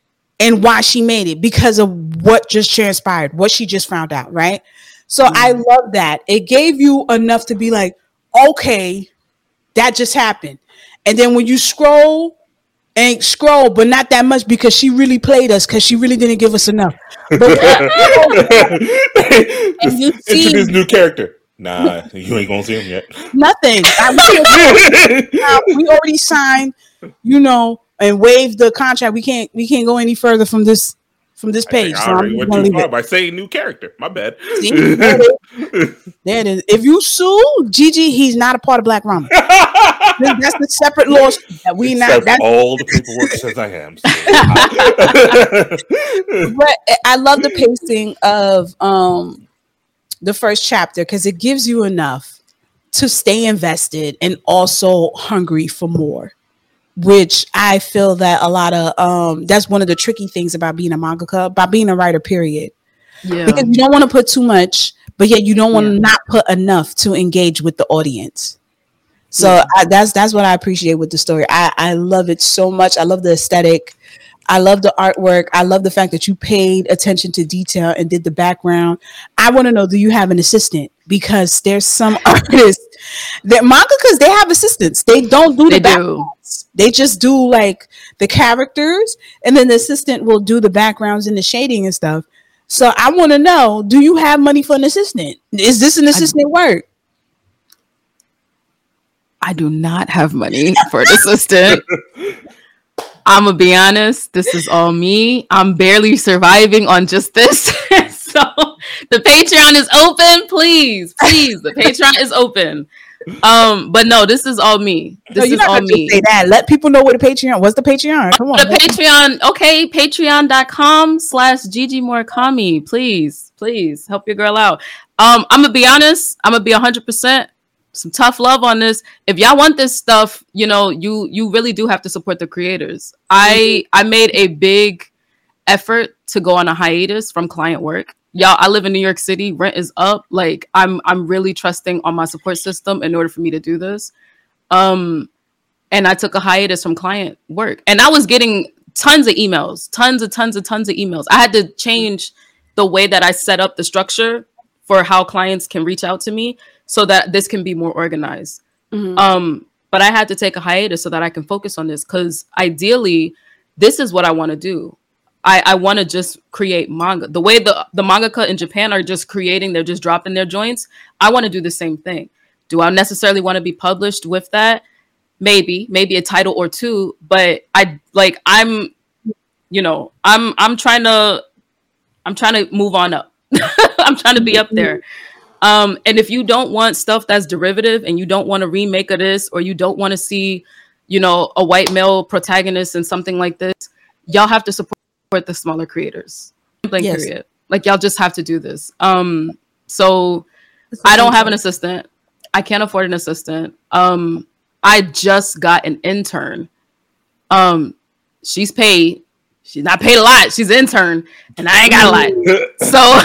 and why she made it because of what just transpired what she just found out right so i love that it gave you enough to be like okay that just happened. And then when you scroll and scroll, but not that much because she really played us because she really didn't give us enough. But Just you see- introduce new character. Nah, you ain't gonna see him yet. nothing. I- we, we already signed, you know, and waived the contract. We can't we can't go any further from this from this page. I So I'm went too far by saying new character. My bad. See? There it is. There it is. If you sue Gigi, he's not a part of Black Ramen. That's the separate lawsuit that we not. That's all the paperwork says I am. so- but I love the pacing of um the first chapter because it gives you enough to stay invested and also hungry for more which I feel that a lot of um that's one of the tricky things about being a mangaka, about being a writer, period. Yeah. Because you don't want to put too much, but yet you don't want to Yeah. not put enough to engage with the audience. So Yeah. I, that's that's what I appreciate with the story. I I love it so much. I love the aesthetic. I love the artwork. I love the fact that you paid attention to detail and did the background. I want to know do you have an assistant? Because there's some artists that mangakas they have assistants. They don't do the They back- do. They just do like the characters and then the assistant will do the backgrounds and the shading and stuff. So I want to know, do you have money for an assistant? Is this an assistant work? I do not have money for an assistant. I'm gonna be honest. This is all me. I'm barely surviving on just this. so the Patreon is open. Please, please. The Patreon is open. Um, but no, this is all me. No, This you're is not all me. say that. Let people know what the Patreon. What's the Patreon? Come on. The Patreon, okay, patreon.com slash Gigi Murakami. Please, please help your girl out. Um, I'm gonna be honest, I'm gonna be hundred percent some tough love on this. If y'all want this stuff, you know, you you really do have to support the creators. I I made a big effort to go on a hiatus from client work. Y'all, I live in New York City. Rent is up. Like I'm I'm really trusting on my support system in order for me to do this. Um and I took a hiatus from client work. And I was getting tons of emails, tons of tons of tons of emails. I had to change the way that I set up the structure for how clients can reach out to me so that this can be more organized. Mhm. Um, but I had to take a hiatus so that I can focus on this because ideally, this is what I want to do. I, I want to just create manga. The way the, the mangaka in Japan are just creating, they're just dropping their joints. I want to do the same thing. Do I necessarily want to be published with that? Maybe, maybe a title or two, but I like I'm, you know, I'm I'm trying to I'm trying to move on up. I'm trying to be up there. Um, and if you don't want stuff that's derivative and you don't want a remake of this, or you don't want to see, you know, a white male protagonist and something like this, y'all have to support the smaller creators. Blank Yes. period. Like y'all just have to do this. Um, so I don't have an assistant. I can't afford an assistant. Um, I just got an intern. Um, she's paid. She's not paid a lot. She's an intern, and I ain't got a lot. So,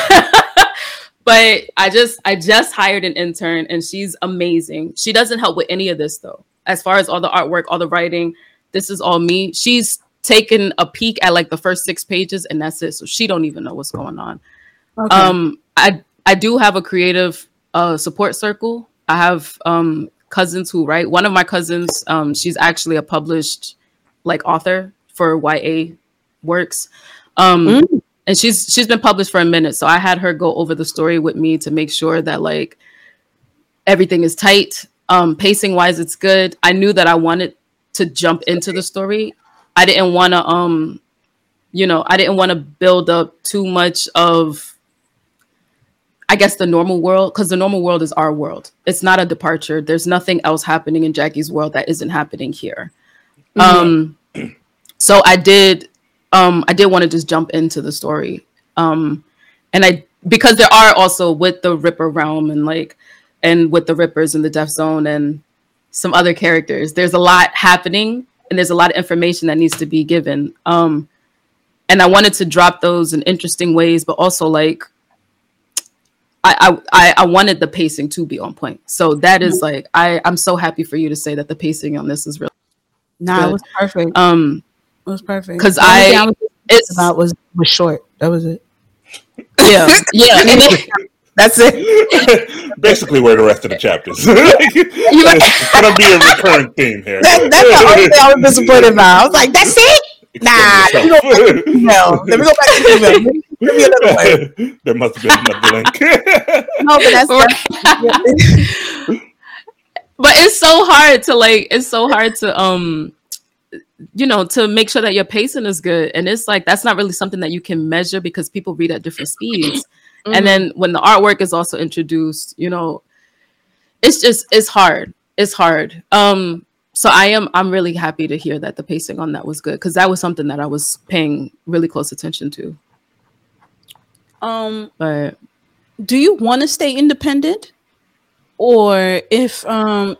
but I just I just hired an intern, and she's amazing. She doesn't help with any of this though. As far as all the artwork, all the writing, this is all me. She's taken a peek at like the first six pages, and that's it. So she don't even know what's going on. Okay. Um, I I do have a creative uh, support circle. I have um, cousins who write. One of my cousins, um, she's actually a published like author for YA works, um, Mm. and she's she's been published for a minute. So I had her go over the story with me to make sure that like everything is tight. Um, pacing wise, it's good. I knew that I wanted to jump into the story. I didn't want to um you know, I didn't want to build up too much of I guess the normal world because the normal world is our world. It's not a departure. There's nothing else happening in Jackie's world that isn't happening here. Um so I did um I did want to just jump into the story. Um and I because there are also with the Ripper realm and like and with the Rippers and the Death Zone and some other characters. There's a lot happening and there's a lot of information that needs to be given. Um and I wanted to drop those in interesting ways, but also like I, I I wanted the pacing to be on point. So that is like I I'm so happy for you to say that the pacing on this is real. nah, it was perfect. Um, It was perfect. 'cause The only thing I- was it's about was was short. That was it. yeah yeah. And it, That's it. Basically, where the rest of the chapters. right. it's gonna be a recurring theme here. That, that's the only thing I was disappointed about. I was like, that's it. Nah, let me go back to the email. Let me go back to the email. Maybe- maybe another one. there must have been another link. No, but that's, Right. but it's so hard to like it's so hard to um you know to make sure that your pacing is good and it's like that's not really something that you can measure because people read at different speeds Mm-hmm. and then when the artwork is also introduced you know it's just it's hard. It's hard. Um so i am i'm really happy to hear that the pacing on that was good because that was something that i was paying really close attention to. Um, but do you want to stay independent? Or if um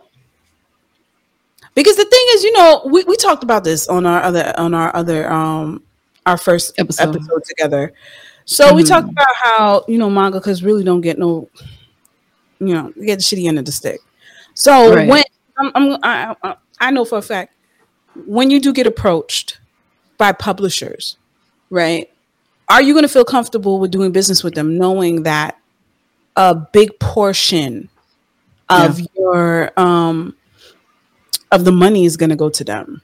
because the thing is you know we, we talked about this on our other on our other um our first episode, episode together so mm-hmm. we talked about how you know mangakas really don't get no you know get the shitty end of the stick so right. when I'm, I'm I, I know for a fact when you do get approached by publishers right are you going to feel comfortable with doing business with them knowing that a big portion of yeah. your um of the money is going to go to them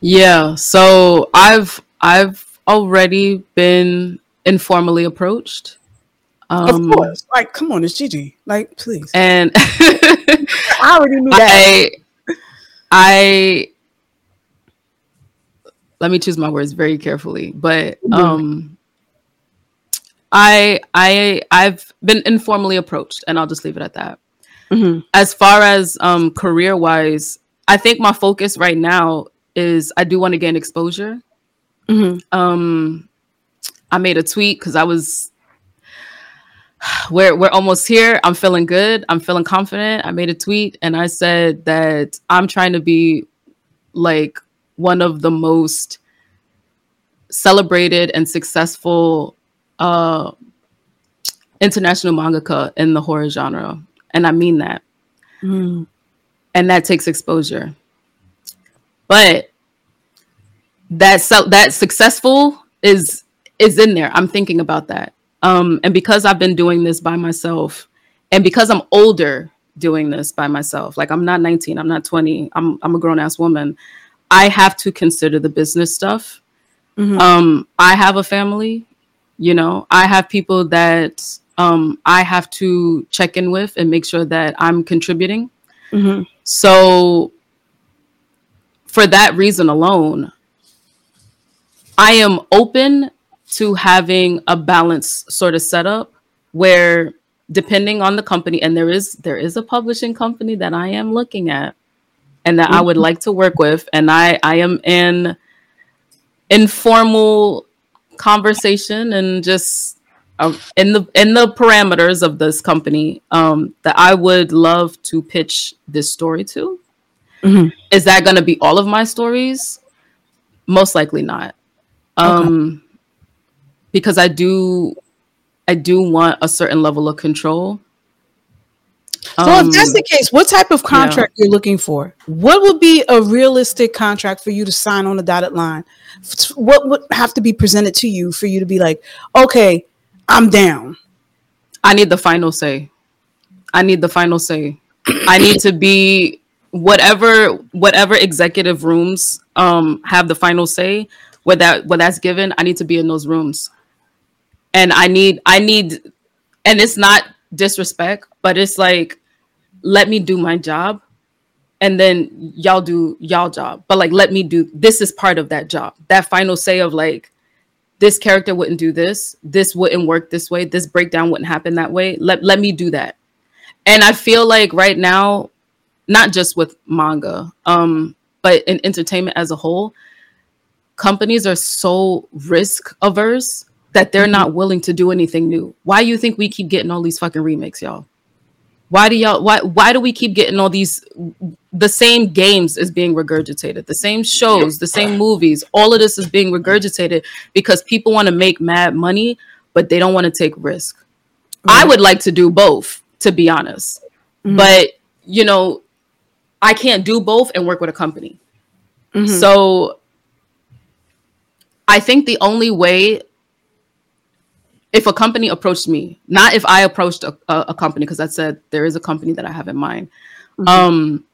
yeah so i've i've already been informally approached. Um, of course. Like come on it's gigi. Like please. And i already knew that. I, I let me choose my words very carefully but mm-hmm. um i i i've been informally approached and i'll just leave it at that. Mm-hmm. as far as um career wise i think my focus right now is i do want to gain exposure mm-hmm. um i made a tweet because i was we're we're almost here. I'm feeling good. I'm feeling confident. I made a tweet and I said that I'm trying to be like one of the most celebrated and successful uh, international mangaka in the horror genre, and I mean that. Mm. And that takes exposure. But that so- that successful is is in there. I'm thinking about that. Um, and because I've been doing this by myself, and because I'm older doing this by myself, like I'm not 19, I'm not 20, I'm I'm a grown ass woman. I have to consider the business stuff. Mm-hmm. Um, I have a family, you know, I have people that um, I have to check in with and make sure that I'm contributing. Mm-hmm. So, for that reason alone, I am open to having a balanced sort of setup where depending on the company and there is there is a publishing company that I am looking at and that mm-hmm. I would mm-hmm. like to work with. And I, I am in informal conversation and just uh, in the in the parameters of this company um, that I would love to pitch this story to. Mm-hmm. Is that going to be all of my stories? Most likely not. Um, okay. because I do I do want a certain level of control so um, if that's the case, what type of contract yeah. you're looking for? What would be a realistic contract for you to sign on the dotted line? What would have to be presented to you for you to be like, okay, I'm down? I need the final say. I need the final say. I need to be whatever whatever executive rooms um have the final say where that where that's given i need to be in those rooms and i need i need and it's not disrespect, but it's like, let me do my job and then y'all do y'all job. But like, let me do this is part of that job. That final say of like, this character wouldn't do this, this wouldn't work this way, this breakdown wouldn't happen that way. Let let me do that. And I feel like right now, not just with manga, um, but in entertainment as a whole, companies are so risk averse that they're not willing to do anything new. Why do you think we keep getting all these fucking remakes, y'all? Why do y'all why why do we keep getting all these the same games is being regurgitated, the same shows, the same movies, all of this is being regurgitated because people want to make mad money, but they don't want to take risk. I would like to do both, to be honest. Mm-hmm. But you know, I can't do both and work with a company. Mm-hmm. So I think the only way if a company approached me, not if I approached a, a, a company, because I said there is a company that I have in mind. Mm-hmm. Um,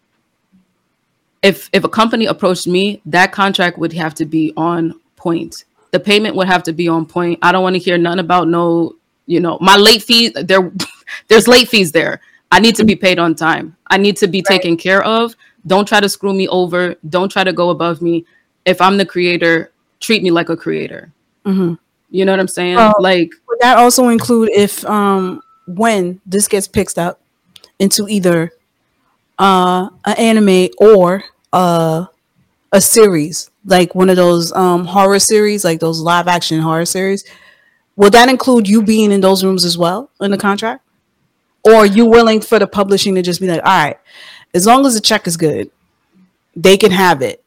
if if a company approached me, that contract would have to be on point. The payment would have to be on point. I don't want to hear nothing about no, you know, my late fees. There, there's late fees there. I need to be paid on time. I need to be right. taken care of. Don't try to screw me over. Don't try to go above me. If I'm the creator, treat me like a creator. Mm-hmm. You know what I'm saying? Uh, like would that also include if um when this gets picked up into either uh an anime or uh a series, like one of those um horror series, like those live action horror series. will that include you being in those rooms as well in the contract? Or are you willing for the publishing to just be like, all right, as long as the check is good, they can have it.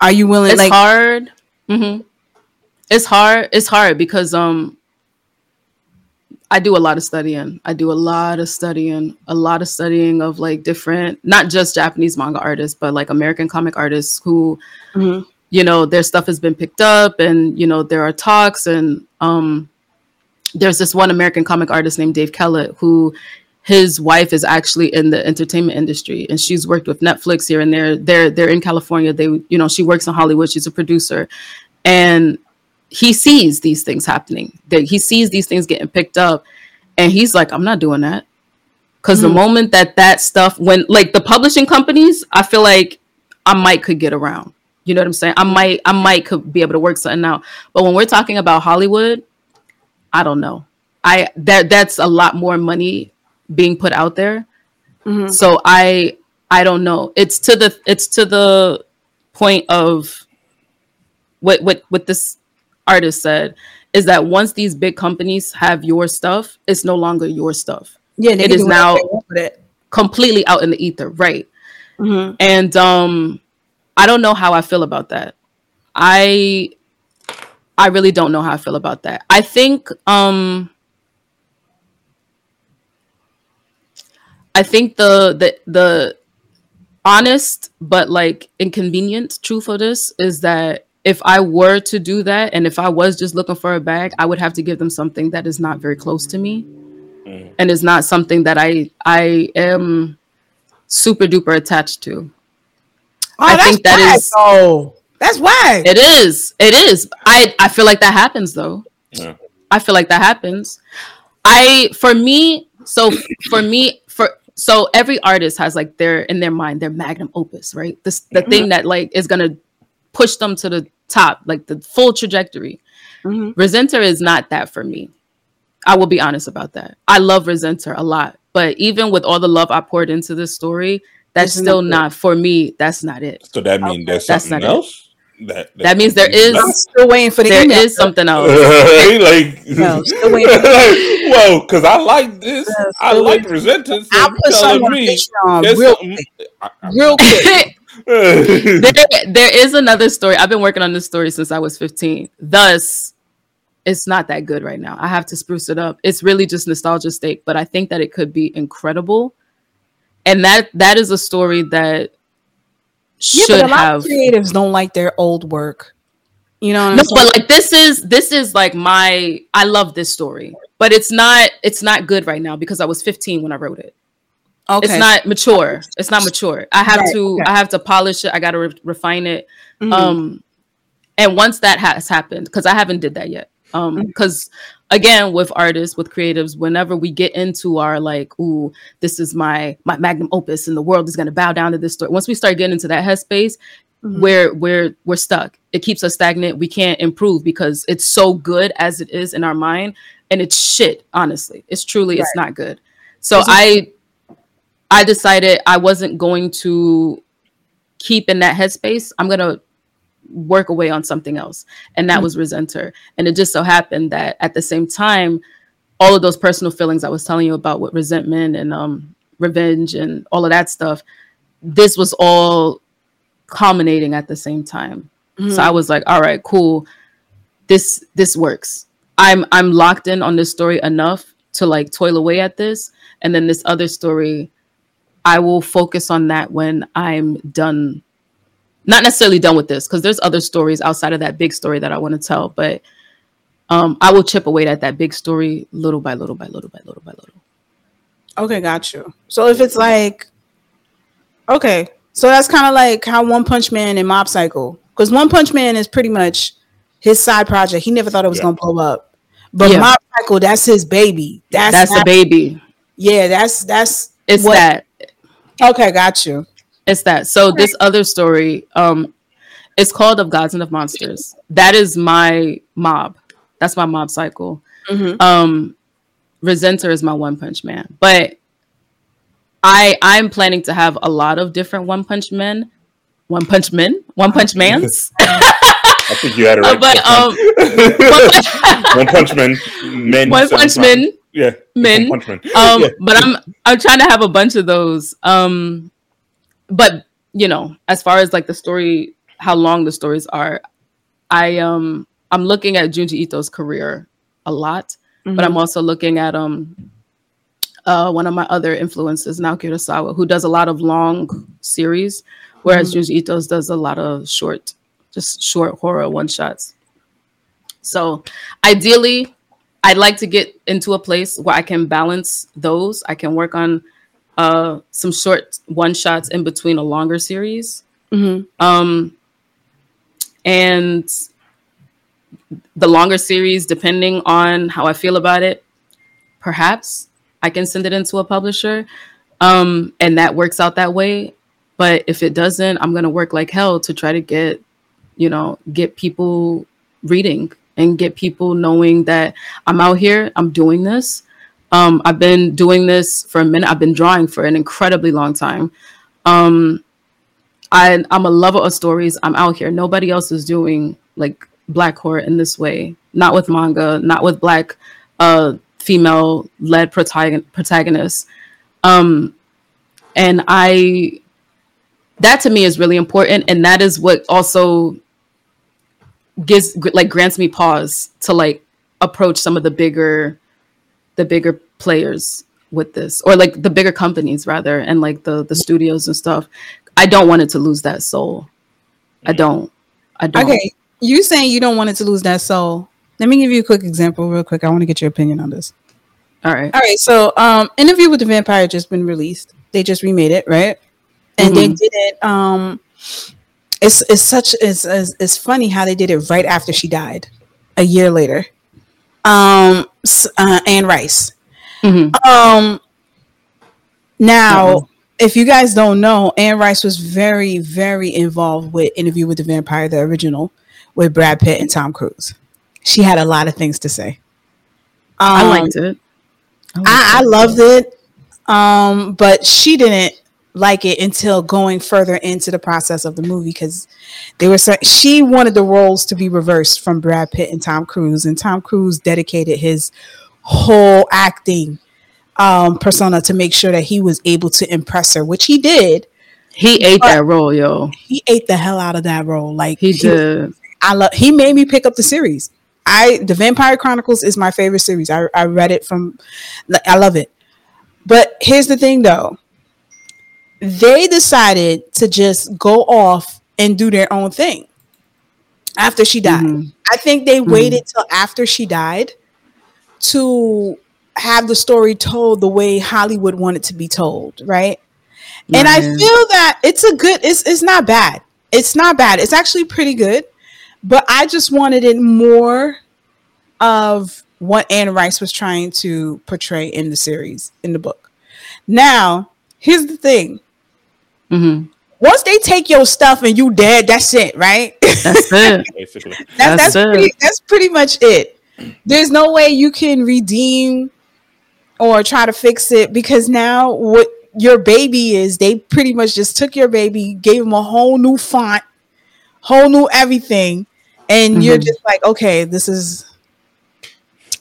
Are you willing? It's like, hard. Hmm It's hard. It's hard because um, I do a lot of studying. I do a lot of studying, a lot of studying of like different, not just Japanese manga artists, but like American comic artists who, Mhm. you know, their stuff has been picked up, and you know there are talks, and um, there's this one American comic artist named Dave Kellett who his wife is actually in the entertainment industry and she's worked with Netflix here and there. They're they're in California. They you know she works in Hollywood. She's a producer, and he sees these things happening. That he sees these things getting picked up, and he's like, I'm not doing that. Because the Mhm. moment that that stuff, when like the publishing companies, I feel like I might could get around. You know what I'm saying? I might I might could be able to work something out. But when we're talking about Hollywood, I don't know. I that that's a lot more money being put out there. Mhm. So I I don't know. It's to the it's to the point of what what what this artist said is that once these big companies have your stuff, it's no longer your stuff. yeah, they it is now- they want with it. Completely out in the ether, right? Mhm. And um I don't know how I feel about that. I I really don't know how I feel about that. I think um I think the the the honest but like inconvenient truth of this is that if I were to do that and if I was just looking for a bag, I would have to give them something that is not very close to me Mm. and is not something that I I am super duper attached to. Oh, I that's think that whack, is- though. That's why. It is. It is. I I feel like that happens though. Yeah. I feel like that happens. I for me, so for me, for so every artist has like their in their mind their magnum opus, right? This the thing that like is gonna push them to the top, like the full trajectory. Mhm. Resenter is not that for me. I will be honest about that. I love Resenter a lot, but even with all the love I poured into this story, that's Isn't still not for me. That's not it. So that means there's That's something not it. Else. That, That means there is- I'm still waiting for the There email. is something else. like, No, still waiting. like, whoa, because I like this. Yeah, I like waiting. resentance. I'll put telling some on me Patreon there's real something- I- I- real quick. there, there is another story. I've been working on this story since I was 15. Thus, it's not that good right now. I have to spruce it up. It's really just nostalgia stake, but I think that it could be incredible. And that that is a story that Yeah, should but a lot have of creatives don't like their old work. You know no, but like this is this is like my I love this story, but it's not it's not good right now because I was 15 when I wrote it. okay. It's not mature. It's not mature. I have Right, to okay. I have to polish it. I got to re- refine it. Mhm. um and once that has happened because i haven't did that yet um Mm-hmm. because again with artists with creatives whenever we get into our like ooh this is my my magnum opus and the world is going to bow down to this story once we start getting into that headspace Mhm. we're we're we're stuck. It keeps us stagnant. We can't improve because it's so good as it is in our mind and it's shit honestly. It's truly it's not good. So it- i i decided i wasn't going to keep in that headspace. I'm gonna work away on something else. And that Mhm. was resenter. And it just so happened that at the same time all of those personal feelings i was telling you about with resentment and um revenge and all of that stuff this was all culminating at the same time. Mhm. so i was like all right cool. This this works. I'm i'm locked in on this story enough to like toil away at this. And then this other story i will focus on that when i'm done not necessarily done with this because there's other stories outside of that big story that i want to tell but um i will chip away at that big story little by little by little by little by little Okay, got you. So if it's like, okay, so that's kind of like how One Punch Man and Mob Psycho, because One Punch Man is pretty much his side project. He never thought it was Yeah. gonna blow up, but Yeah. Mob Psycho, that's his baby. That's, that's the how- baby yeah, that's that's it's what- that okay, got you. It's that. So this other story, um, it's called Of Gods and of Monsters. That is my mob. That's my Mob Psycho. Mhm. Um, Resenter is my One Punch Man. But I I'm planning to have a lot of different One Punch Men, One Punch Men, One Punch Mans. I think you had it Uh, right. but um, One Punch Man, men. One Punch Men. Yeah, Men. One Punch Man. um Yeah. but i'm i'm trying to have a bunch of those um but you know as far as like the story how long the stories are i um i'm looking at junji ito's career a lot but i'm also looking at um uh one of my other influences naoki urasawa who does a lot of long series whereas junji ito's does a lot of short just short horror one shots. So ideally I'd like to get into a place where I can balance those. I can work on uh, some short one shots in between a longer series. Mhm. Um, and the longer series, depending on how I feel about it, perhaps I can send it into a publisher. Um, and that works out that way. But if it doesn't, I'm going to work like hell to try to get, you know, get people reading and get people knowing that I'm out here, I'm doing this. Um, I've been doing this for a minute. I've been drawing for an incredibly long time. Um, I, I'm a lover of stories. I'm out here. Nobody else is doing like black horror in this way. Not with manga. Not with black uh, female led protagon- protagonists. Um, and I, that to me is really important, and that is what also gives like grants me pause to like approach some of the bigger the bigger players with this or like the bigger companies rather and like the the studios and stuff i don't want it to lose that soul i don't i don't Okay, you saying you don't want it to lose that soul. Let me give you a quick example, real quick. I want to get your opinion on this. all right All right, so um, Interview with the Vampire just been released. They just remade it, right? And they Mhm. did it. Um, it's it's such it's, it's it's funny how they did it right after she died, a year later. Um, uh, Anne Rice. Mhm. Um, now, Mhm. if you guys don't know, Anne Rice was very, very involved with Interview with the Vampire, the original, with Brad Pitt and Tom Cruise. She had a lot of things to say. i Um, liked it liked I, I loved it, um, but she didn't like it until going further into the process of the movie because they were saying she wanted the roles to be reversed from Brad Pitt and Tom Cruise, and Tom Cruise dedicated his whole acting um, persona to make sure that he was able to impress her, which he did. he ate that role yo He ate the hell out of that role. Like he did I love. He made me pick up the series. I the Vampire Chronicles is my favorite series. I I read it from. I love it. But here's the thing, though. They decided to just go off and do their own thing after she died. Mhm. I think they waited till after she died to have the story told the way Hollywood wanted to be told, right? And I feel that it's a good it's it's not bad. It's not bad. It's actually pretty good. But I just wanted it more of what Anne Rice was trying to portray in the series, in the book. Now, here's the thing. Mhm. Once they take your stuff and you dead, that's it, right? that's it basically. That, That's that's it. pretty, that's pretty much it. There's no way you can redeem or try to fix it because now what your baby is, they pretty much just took your baby, gave him a whole new font, whole new everything, and you're Mhm. just like, okay, this is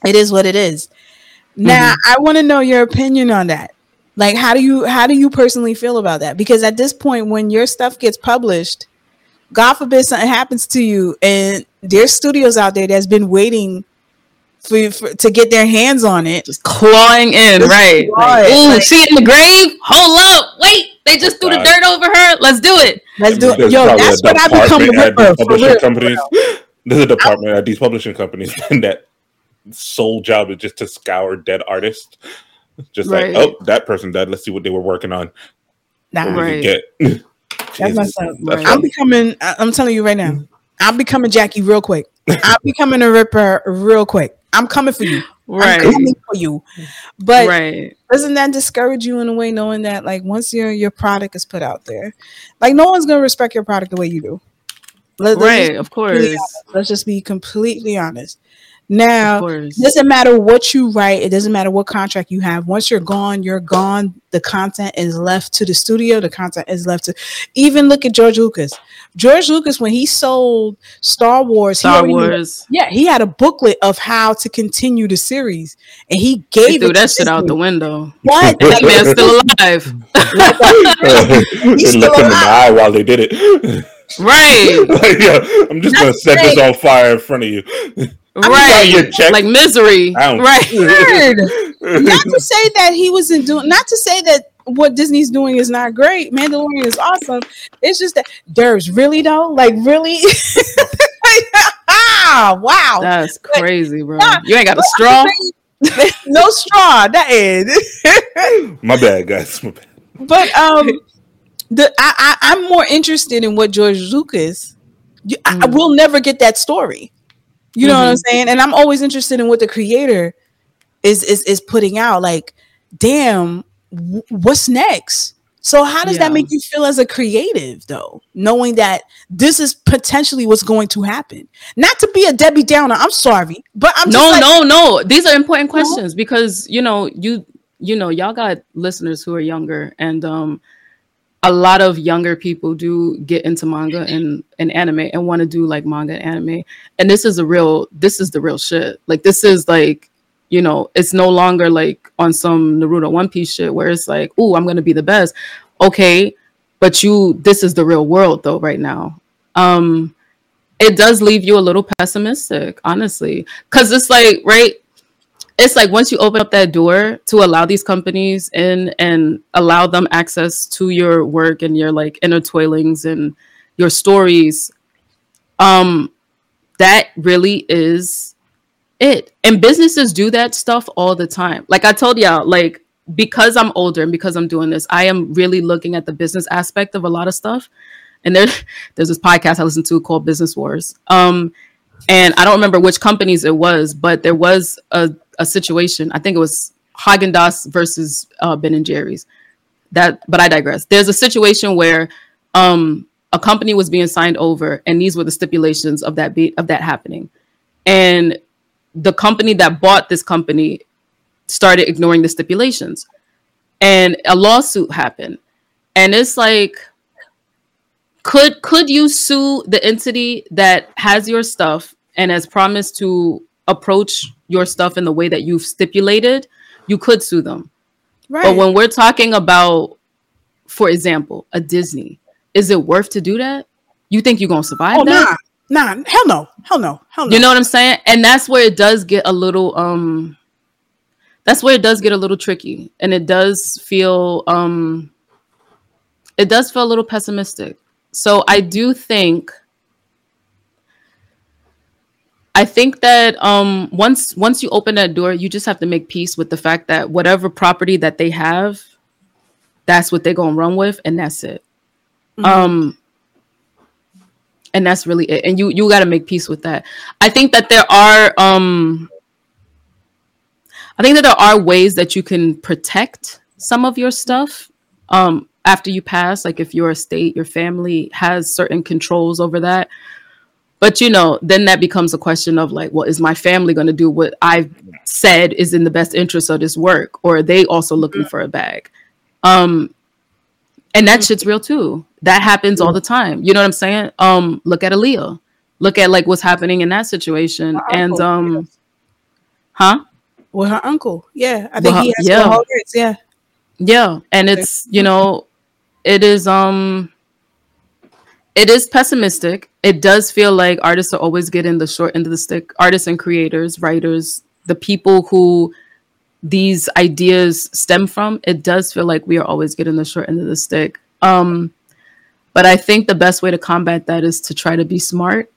it is what it is. Now, I want to know your opinion on that. Like, how do you how do you personally feel about that? Because at this point, when your stuff gets published, God forbid something happens to you, and there's studios out there that's been waiting for, you for to get their hands on it. just clawing in Just right clawing, like, ooh like- she in the grave hold up wait they just threw the dirt over her let's do it Let's do it. There's Yo, probably that's a what I become a department at these publishing real. companies. There's a department at these publishing companies that sole job is just to scour dead artists. Just Right. like, oh, that person died. Let's see what they were working on. Nah, What we Right. get. That's Jesus. messed up. That's I'm becoming. I- I'm telling you right now. I'm becoming Jackie real quick. I'm becoming a ripper real quick. I'm coming for you. right I'm coming for you. But right doesn't that discourage you in a way, knowing that like once your your product is put out there, like no one's gonna respect your product the way you do. Let, right of course honest. Let's just be completely honest. Now, it doesn't matter what you write, it doesn't matter what contract you have. Once you're gone, you're gone. The content is left to the studio, the content is left to even look at George Lucas. George Lucas, when he sold Star Wars, he Star already knew- Wars. yeah, he had a booklet of how to continue the series, and he He gave threw it that to shit out the window. What? That man's still alive. and He's look still him in the eye while they did it. Right. like, yeah, I'm just gonna set this on fire in front of you. Right. your check. Like misery. Right. Not to say that he wasn't doing not to say that what Disney's doing is not great. Mandalorian is awesome. It's just that there's really though, like really ah wow. That's crazy, bro. Nah, You ain't got a straw. no straw, that is. My bad, guys. My bad. but um the I, I I'm more interested in what George Lucas you, I, I Mm. will never get that story. You know what I'm saying? And I'm always interested in what the creator is is is putting out. Like, damn, w- what's next? So how does Yeah. that make you feel as a creative though? Knowing that this is potentially what's going to happen. Not to be a Debbie Downer, I'm sorry, but I'm just no, like, no, no. These are important questions because you know you you know y'all got listeners who are younger, and um, a lot of younger people do get into manga and and anime and want to do like manga and anime. And this is a real. This is the real shit. Like this is like you know it's no longer like on some Naruto One Piece shit where it's like, oh, I'm gonna be the best. Okay, but you this is the real world though right now. Um it does leave you a little pessimistic, honestly. Cause it's like, right? It's like once you open up that door to allow these companies in and allow them access to your work and your like inner toilings and your stories, um, that really is it. And businesses do that stuff all the time. Like I told y'all, like because I'm older and because I'm doing this, I am really looking at the business aspect of a lot of stuff. And there, there's this podcast I listen to called Business Wars. Um, and I don't remember which companies it was, but there was a, a situation. I think it was Haagen Dazs versus uh, Ben and Jerry's. That, but I digress. There's a situation where um, a company was being signed over, and these were the stipulations of that be- of that happening. And the company that bought this company started ignoring the stipulations, and a lawsuit happened. And it's like, could could you sue the entity that has your stuff and has promised to approach your stuff in the way that you've stipulated? You could sue them. right. But when we're talking about, for example, a Disney, is it worth to do that? You think you're gonna survive oh that? nah, nah, hell no, hell no, hell no. You know what I'm saying? And that's where it does get a little um that's where it does get a little tricky and it does feel um it does feel a little pessimistic. So I do think I think that um once once you open that door, you just have to make peace with the fact that whatever property that they have, that's what they're gonna run with, and that's it. Mhm. Um and that's really it. And you you gotta make peace with that. I think that there are um I think that there are ways that you can protect some of your stuff um after you pass, like if your estate, your family has certain controls over that. But you know, then that becomes a question of like, well, is my family going to do what I've said is in the best interest of this work, or are they also looking for a bag? Um, and that shit's real too. That happens all the time. You know what I'm saying? Um, look at Aaliyah. Look at like what's happening in that situation, Her and uncle, um, huh? with her uncle. Yeah, I think he has yeah. Yeah, Yeah, and it's you know, it is um it is pessimistic. It does feel like artists are always getting the short end of the stick. Artists and creators, writers, the people who these ideas stem from, it does feel like we are always getting the short end of the stick. Um but I think the best way to combat that is to try to be smart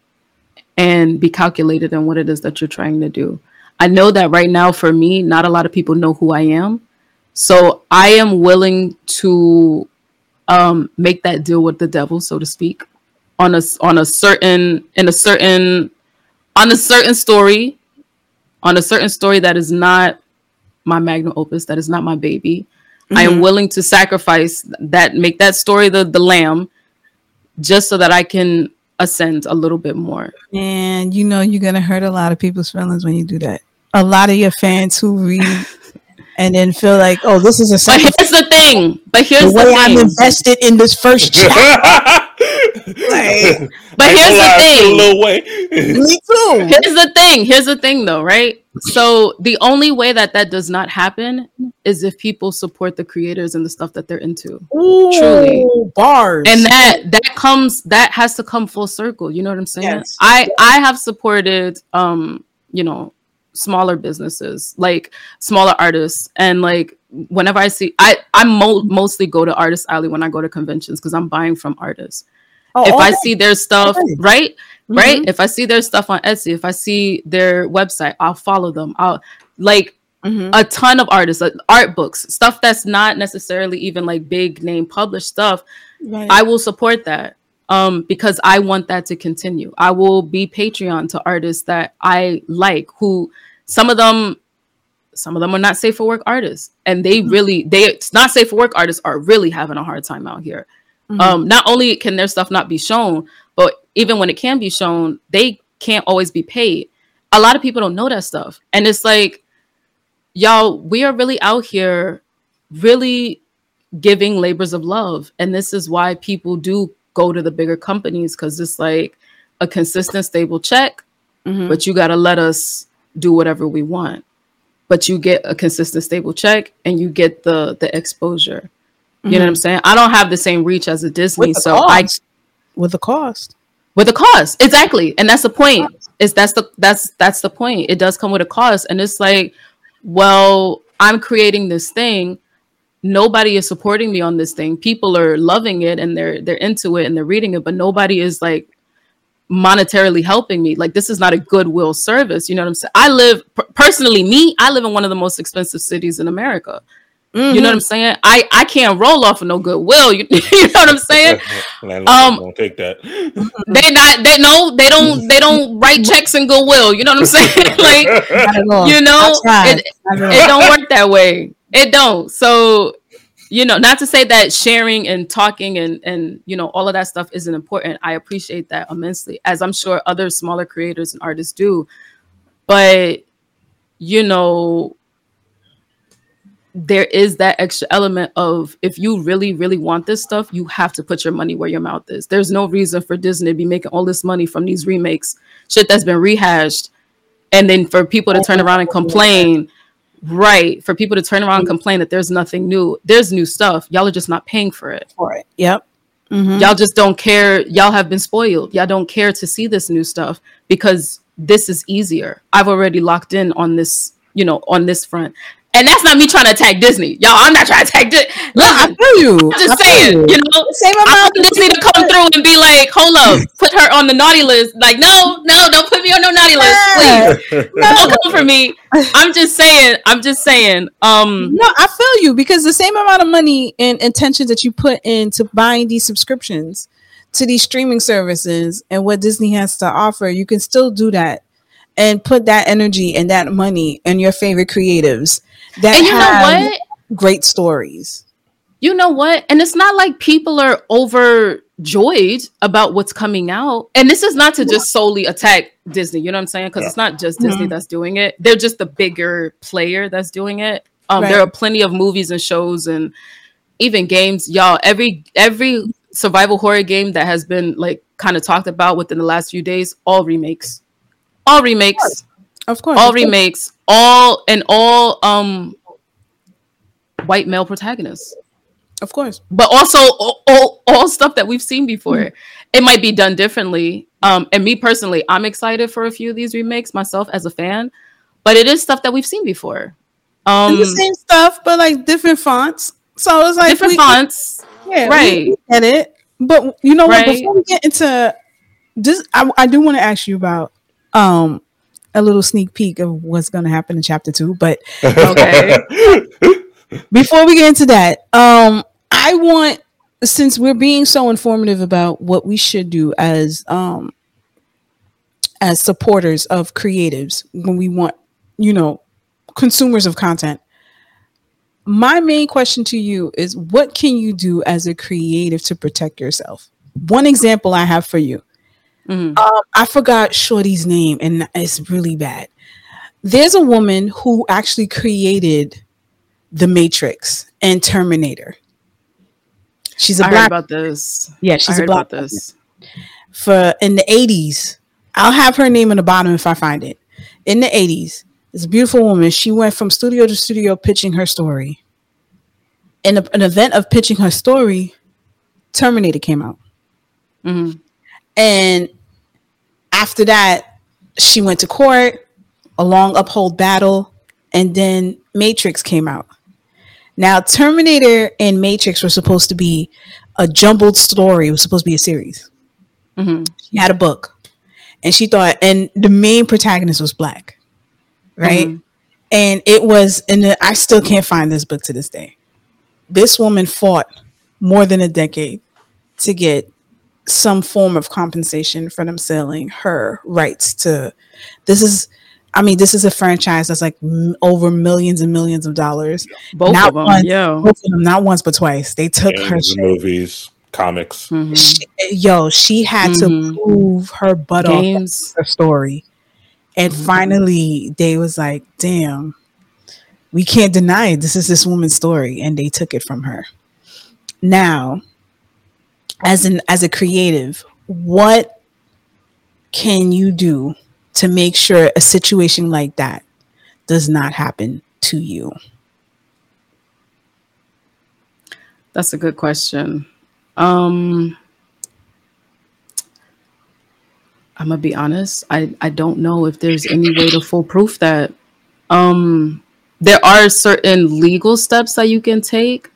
and be calculated in what it is that you're trying to do. I know that right now for me, not a lot of people know who I am. So I am willing to um, make that deal with the devil, so to speak, on a on a certain in a certain on a certain story, on a certain story that is not my magnum opus, that is not my baby. I am Mhm. willing to sacrifice that, make that story the the lamb, just so that I can ascend a little bit more. And you know you're gonna hurt a lot of people's feelings when you do that. A lot of your fans who read and then feel like, oh, this is a But here's the thing. But here's the the, way I'm invested in this first chapter. Like, But here's the thing. Little way. me too. Here's the thing. Here's the thing, though, right? So the only way that that does not happen is if people support the creators and the stuff that they're into, Ooh, Truly. bars. and that that comes that has to come full circle. You know what I'm saying? Yes. I I have supported um you know smaller businesses like smaller artists and like whenever I see I I mo- mostly go to Artist Alley when I go to conventions because I'm buying from artists. Oh, if I see their stuff, Okay. right? Mhm. Right? If I see their stuff on Etsy, if I see their website, I'll follow them. I'll like Mhm. a ton of artists, like art books, stuff that's not necessarily even like big name published stuff. Right. I will support that um because I want that to continue. I will be Patreon to artists that I like who some of them some of them are not safe for work artists and they really they it's not safe for work artists are really having a hard time out here. Mhm. Um not only can their stuff not be shown, but even when it can be shown, they can't always be paid. A lot of people don't know that stuff. And it's like y'all we are really out here really giving labors of love and this is why people do go to the bigger companies because it's like a consistent stable check Mhm. but you got to let us do whatever we want. But you get a consistent stable check and you get the the exposure. You know what i'm saying? I don't have the same reach as a disney so i with the cost. with the cost exactly. And that's the point. Is that's the that's that's the point. It does come with a cost. And it's like well i'm creating this thing nobody is supporting me on this thing. People are loving it and they're they're into it and they're reading it but nobody is like monetarily helping me. Like this is not a goodwill service you know what i'm saying i live personally me i live in one of the most expensive cities in america. You know what i'm saying? I i can't roll off of no goodwill you, you know what i'm saying? Landlord Um, won't take that. they not they no they don't they don't write checks in goodwill you know what i'm saying? Like Not at all. you know it, Not at all. it don't work that way it don't. So you know not to say that sharing and talking and and you know all of that stuff isn't important. I appreciate that immensely as i'm sure other smaller creators and artists do. But you know there is that extra element of if you really really want this stuff you have to put your money where your mouth is. There's no reason for disney to be making all this money from these remakes shit that's been rehashed and then for people to turn around and complain right for people to turn around and complain that there's nothing new. There's new stuff. Y'all are just not paying for it. For it. Yep. Mhm. y'all just don't care. Y'all have been spoiled. Y'all don't care to see this new stuff because this is easier. I've already locked in on this you know on this front and that's not me trying to attack disney y'all i'm not trying to attack disney No, I feel you. i'm just I saying you. you know Same I amount want Disney to come through and be like, hold up, put her on the naughty list. Like, no, no, don't put me on no naughty list, please. Don't come for me. I'm just saying. I'm just saying. Um, No, I feel you because the same amount of money and intention that you put into buying these subscriptions to these streaming services and what Disney has to offer, you can still do that and put that energy and that money in your favorite creatives that and you know what? great stories. You know what? And it's not like people are overjoyed about what's coming out. And this is not to just solely attack Disney. You know what I'm saying? Because it's not just Disney Mhm. that's doing it. They're just the bigger player that's doing it. Um, There are plenty of movies and shows and even games, y'all. Every every survival horror game that has been like kind of talked about within the last few days, all remakes, all remakes, Of course. all of course. remakes, all and all um white male protagonists Of course. but also all, all, all stuff that we've seen before. It might be done differently. Um, and me personally, I'm excited for a few of these remakes myself as a fan, but it is stuff that we've seen before. Um, And the same stuff, but like different fonts. So it's like different we- fonts, Yeah, Right. We, get it. But you know what? Right. Before we get into this, I, I do want to ask you about um a little sneak peek of what's going to happen in chapter two. But Okay. before we get into that, um, I want since we're being so informative about what we should do as um as supporters of creatives when we want, you know, consumers of content. My main question to you is what can you do as a creative to protect yourself? One example I have for you Mhm. Um, I forgot Shorty's name, and it's really bad. There's a woman who actually created the Matrix and Terminator. She's a I black. about this. yeah, she's a black about this. for in the 80s. I'll have her name in the bottom if I find it. In the 80s, this beautiful woman, she went from studio to studio pitching her story. In a- an event of pitching her story, Terminator came out. Mhm. And after that, she went to court, a long uphold battle, and then Matrix came out. Now, Terminator and Matrix were supposed to be a jumbled story. It was supposed to be a series. Mhm. She had a book, and she thought, and the main protagonist was black, right? Mhm. And it was, and I still can't find this book to this day. This woman fought more than a decade to get some form of compensation for them selling her rights to this is i mean this is a franchise that's like m- over millions and millions of dollars Both Not of them. one. Yo. both of them not once but twice they took her shit. movies, comics. Mhm. She- yo she had Mhm. to prove her butt off Games. her story and Mhm. finally they was like damn we can't deny it this is this woman's story and they took it from her now as an as a creative what can you do to make sure a situation like that does not happen to you That's a good question. Um I'm gonna be honest. I I don't know if there's any way to foolproof that. Um there are certain legal steps that you can take,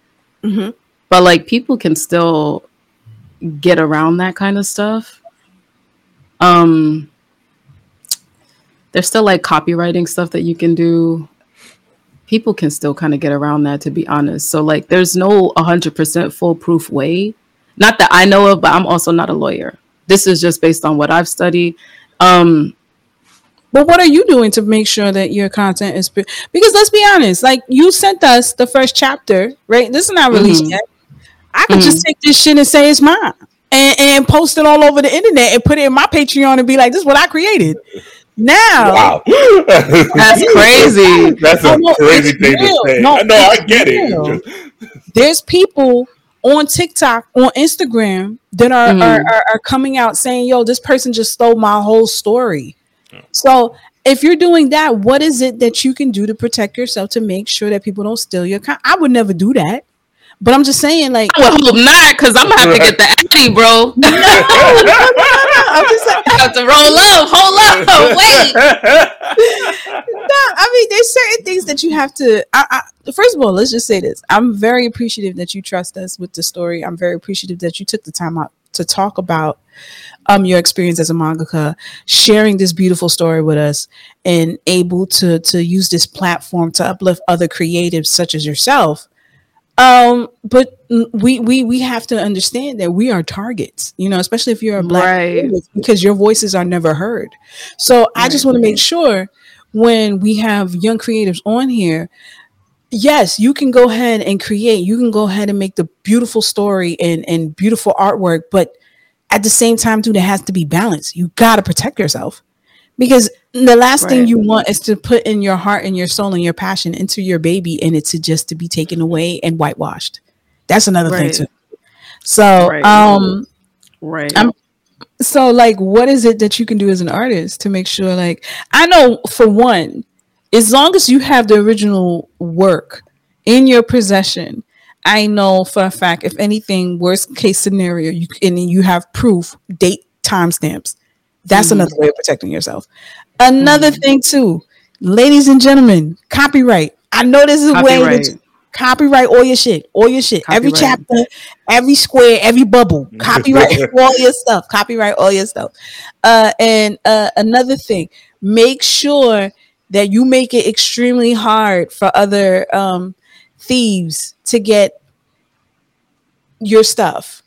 Mhm. but like people can still get around that kind of stuff. Um there's still like copyrighting stuff that you can do. People can still kind of get around that to be honest. So like there's no 100% foolproof way. Not that I know of, but I'm also not a lawyer. This is just based on what I've studied. Um But what are you doing to make sure that your content is pre- because let's be honest, like you sent us the first chapter, right? This is not released Mhm. yet. I could just take this shit and say it's mine and, and post it all over the internet and put it in my Patreon and be like, this is what I created. Now Wow, That's crazy. That's a no, crazy thing real. to say. No, I know, I get real. it. Just- there's people on TikTok, on Instagram that are, Mhm. are, are are coming out saying, "Yo, this person just stole my whole story." Yeah. So if you're doing that, what is it that you can do to protect yourself to make sure that people don't steal your content? I would never do that, but I'm just saying, like, I would hope not, because I'm gonna have to get the Addy, bro. I'm just like, I have to roll up. Hold up. Wait. no, I mean, there's certain things that you have to. I, I, first of all, let's just say this: I'm very appreciative that you trust us with the story. I'm very appreciative that you took the time out to talk about um your experience as a mangaka, sharing this beautiful story with us, and able to to use this platform to uplift other creatives such as yourself. Um, but we we we have to understand that we are targets, you know, especially if you're a black Right. creative, because your voices are never heard. So I just want to make sure when we have young creatives on here, yes, you can go ahead and create. You can go ahead and make the beautiful story and and beautiful artwork, but at the same time, too, there has to be balance. You got to protect yourself because the last thing you want is to put in your heart and your soul and your passion into your baby and it's to just to be taken away and whitewashed. That's another Right. thing too. So, Right. um, Right. I'm- so like what is it that you can do as an artist to make sure like i know for one as long as you have the original work in your possession i know for a fact if anything worst case scenario you and you have proof date timestamps that's Mhm. another way of protecting yourself. Another thing too ladies and gentlemen copyright. I know this is a way Copyright. copyright all your shit all your shit. Every chapter every square every bubble. Copyright all your stuff. Copyright all your stuff. Uh and uh another thing make sure that you make it extremely hard for other um thieves to get your stuff.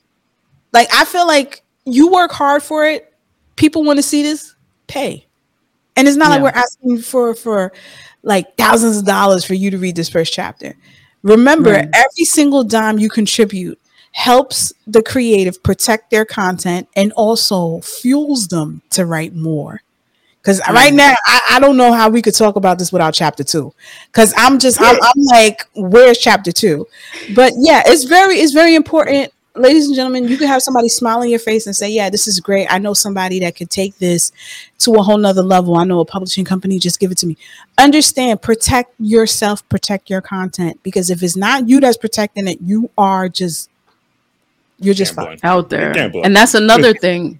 Like i feel like you work hard for it people want to see this pay and it's not like we're asking for for like thousands of dollars for you to read this first chapter remember Right. every single dime you contribute helps the creative protect their content and also fuels them to write more. Because mm-hmm. right now, I, I, don't know how we could talk about this without chapter two. Because I'm just, I'm, I'm like, where's chapter two? But yeah, it's very, it's very important ladies and gentlemen, you can have somebody smile in your face and say, Yeah, this is great. I know somebody that could take this to a whole nother level. I know a publishing company, just give it to me. Understand, protect yourself, protect your content. Because if it's not you that's protecting it, you are just you're just fine. out there. And that's another thing.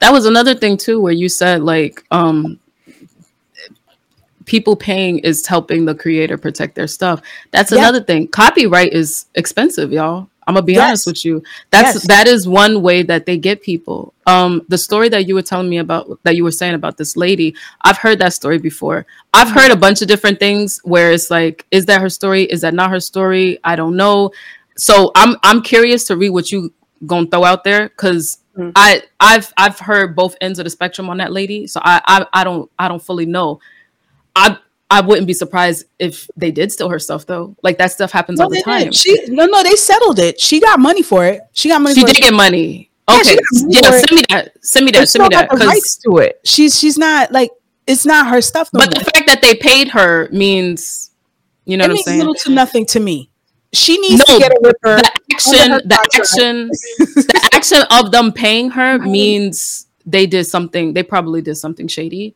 That was another thing too, where you said like um people paying is helping the creator protect their stuff. That's another thing. Copyright is expensive, y'all. I'm gonna be yes. honest with you. That's yes. that is one way that they get people. Um, the story that you were telling me about that you were saying about this lady, I've heard that story before. I've mm-hmm. heard a bunch of different things where it's like, is that her story? Is that not her story? I don't know. So I'm I'm curious to read what you gonna throw out there because mm-hmm. I I've I've heard both ends of the spectrum on that lady. So I I, I don't I don't fully know. I I wouldn't be surprised if they did steal her stuff though. Like that stuff happens no, all the time. Did. She no no they settled it. She got money for it. She got money. She did it. get money. Okay, yeah, yeah send me that. Send me that. Send me that. Rights to it. She's she's not like it's not her stuff. No but more. the fact that they paid her means, you know, it means little to nothing to me. She needs no, to get a ripper. The action, the action, the action of them paying her means they did something. They probably did something shady.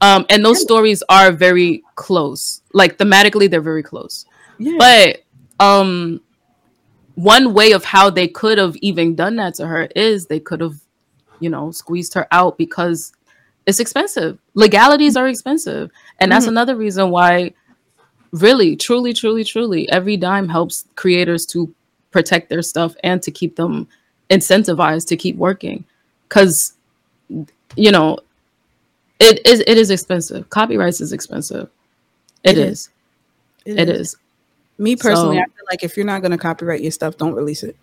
Um, and those stories are very close. Like thematically, they're very close. Yeah. But um, one way of how they could have even done that to her is they could have, you know, squeezed her out because it's expensive. Legalities are expensive. And that's mm-hmm. another reason why really, truly, truly, truly, every dime helps creators to protect their stuff and to keep them incentivized to keep working. Cause you know, it is it is expensive. Copyrights is expensive. it, it is. is. It, it is. is. Me personally, so, I feel like if you're not going to copyright your stuff, don't release it.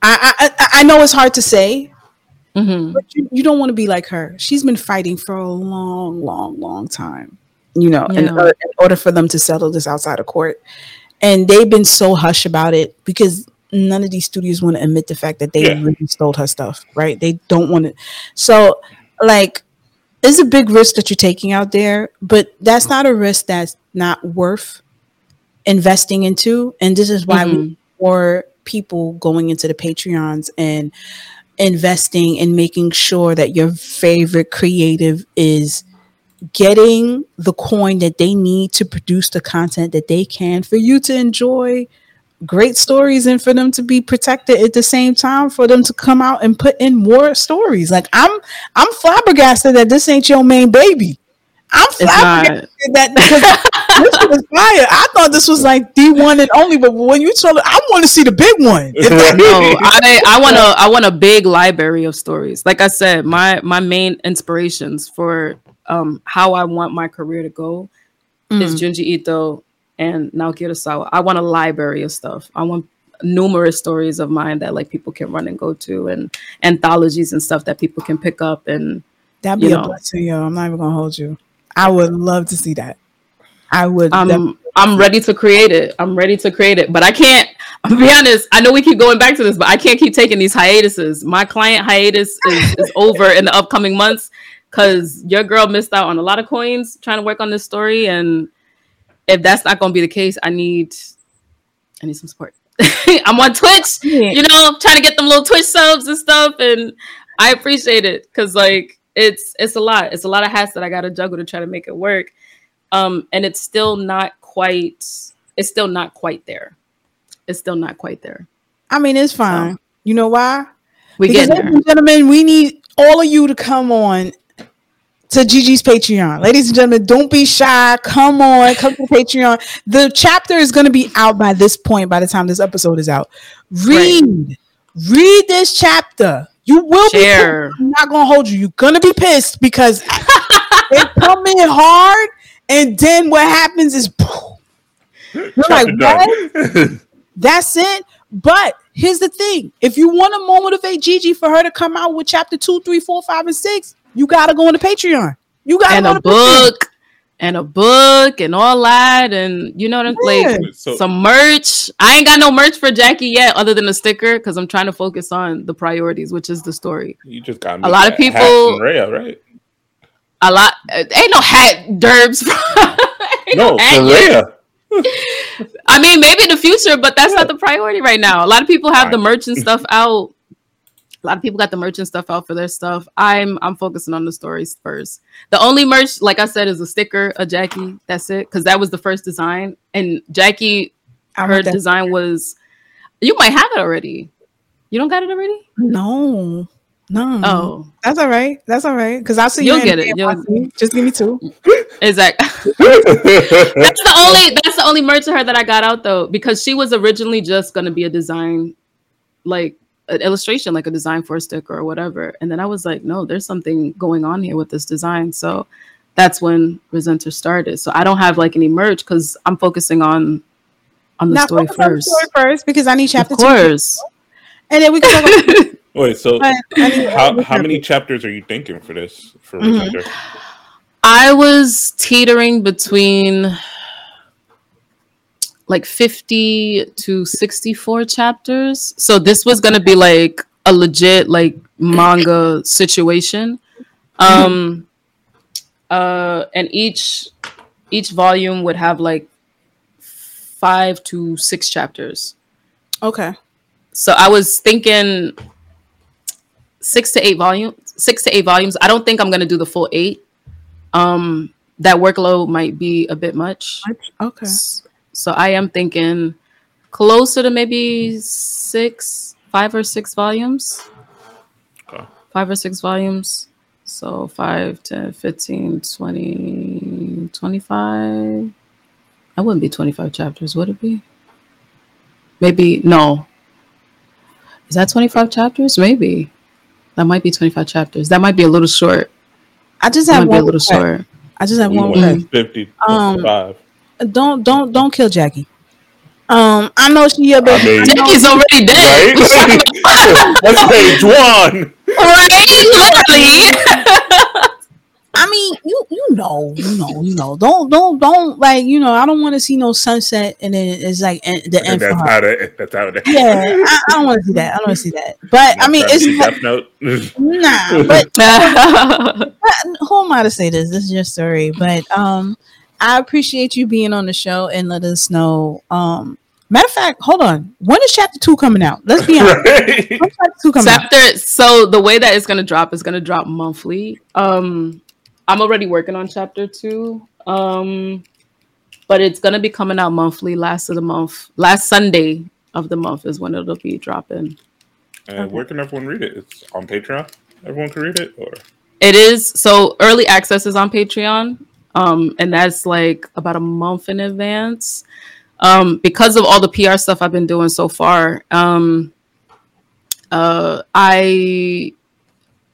I I I know it's hard to say, mm-hmm. but you, you don't want to be like her. She's been fighting for a long, long, long time. You know, yeah. in, in order for them to settle this outside of court, and they've been so hush about it because none of these studios want to admit the fact that they yeah. really stole her stuff. Right? They don't want it. So, like it's a big risk that you're taking out there, but that's not a risk that's not worth investing into. And this is why mm-hmm. more people going into the Patreons and investing and making sure that your favorite creative is getting the coin that they need to produce the content that they can for you to enjoy great stories and for them to be protected at the same time for them to come out and put in more stories. Like i'm i'm flabbergasted that this ain't your main baby. I'm flabbergasted that because this was fire. I thought this was like the one and only but when you told it i want to see the big one. No i i want to i want a big library of stories. Like i said my my main inspirations for um how i want my career to go mm. is junji ito and Naoki Urasawa. I want a library of stuff. I want numerous stories of mine that like people can run and go to and anthologies and stuff that people can pick up and that'd be a blessing, yo. I'm not even gonna hold you. I would love to see that. I would I'm I'm ready to create it. I'm ready to create it. But I can't I'll be honest, I know we keep going back to this, but I can't keep taking these hiatuses. My client hiatus is, is over in the upcoming months because your girl missed out on a lot of coins trying to work on this story and if that's not going to be the case, I need I need some support. I'm on Twitch, you know, trying to get them little Twitch subs and stuff, and I appreciate it because like it's it's a lot. It's a lot of hats that I got to juggle to try to make it work. Um, and it's still not quite. It's still not quite there. It's still not quite there. I mean, it's fine. So, you know why? We get ladies and gentlemen, we need all of you to come on to Gigi's Patreon. Ladies and gentlemen, don't be shy. Come on, come to Patreon. The chapter is going to be out by this point, by the time this episode is out. Read, right. read this chapter. You will Share. be. I'm not going to hold you. You're going to be pissed because it come in hard, and then what happens is, you're like, what? That's it. But here's the thing: if you want a to motivate Gigi for her to come out with chapter two, three, four, five, and six, you gotta go on the Patreon. You gotta and a book. Patreon. and a book and all that, and you know what I'm Yeah. like so some merch. I ain't got no merch for Jackie yet, other than a sticker, because I'm trying to focus on the priorities, which is the story. you just got a lot of people- from Rhea, right? A lot uh, ain't no hat derbs. Ain't No, hat for yet. Rhea. I mean, maybe in the future, but that's Yeah. not the priority right now. A lot of people have the merch and stuff out. A lot of people got the merch and stuff out for their stuff. I'm I'm focusing on the stories first. The only merch, like I said, is a sticker, a Jackie. That's it, because that was the first design. And Jackie, I her that. design was. You might have it already. You don't got it already? No, no. Oh, that's all right. That's all right. Because I'll see You'll you. get it. the mail. Just give me two. exactly. That's the only that's the only merch of her that I got out though, because she was originally just gonna be a design, like an illustration, like a design for a sticker or whatever. And then I was like, no, there's something going on here with this design. So that's when Resenter started. So I don't have like any merch because I'm focusing on on the Now story focus on the first. story first because I need Of chapter two, course. and then we can talk about. Wait, so I, I need, how how many chapters are you thinking for this for Mhm. I was teetering between like 50 to 64 chapters. So this was going to be like a legit like manga situation. Um uh and each each volume would have like 5 to 6 chapters. Okay. So I was thinking 6 to 8 volumes, 6 to 8 volumes. I don't think I'm going to do the full 8 um that workload might be a bit much Okay. S- so i am thinking closer to maybe six five or six volumes Okay. five or six volumes so 5 10 15 20 25 i wouldn't be 25 chapters would it be maybe no is that 25 chapters maybe that might be 25 chapters that might be a little short I just that have might be a one. little regret. short I just have one. went regret. 50 Um, 55. Don't don't don't kill Jackie. Um, I know she your I baby. mean- I know- Jackie's already dead. Right? That's page one. right? Literally. I mean, you you know, you know, you know. Don't don't don't like you know. I don't want to see no sunset and then it's like en- the end And for that's her. how it. That's how it. Yeah, I, I don't want to see that. I don't want to see that. But I mean, it's Death Note. nah. But But who am I to say this? This is your story. But um, I appreciate you being on the show and let us know. Um, matter of fact, hold on. When is chapter two coming out? Let's be honest. right? Chapter two coming out? So the way that it's gonna drop is gonna drop monthly. Um, I'm already working on chapter two. Um, but it's gonna be coming out monthly. Last of the month, last Sunday of the month is when it'll be dropping. And where can everyone read it? It's on Patreon. Everyone can read it, or It is so early access is on Patreon, um, and that's like about a month in advance. Um, because of all the PR stuff I've been doing so far, um, uh, I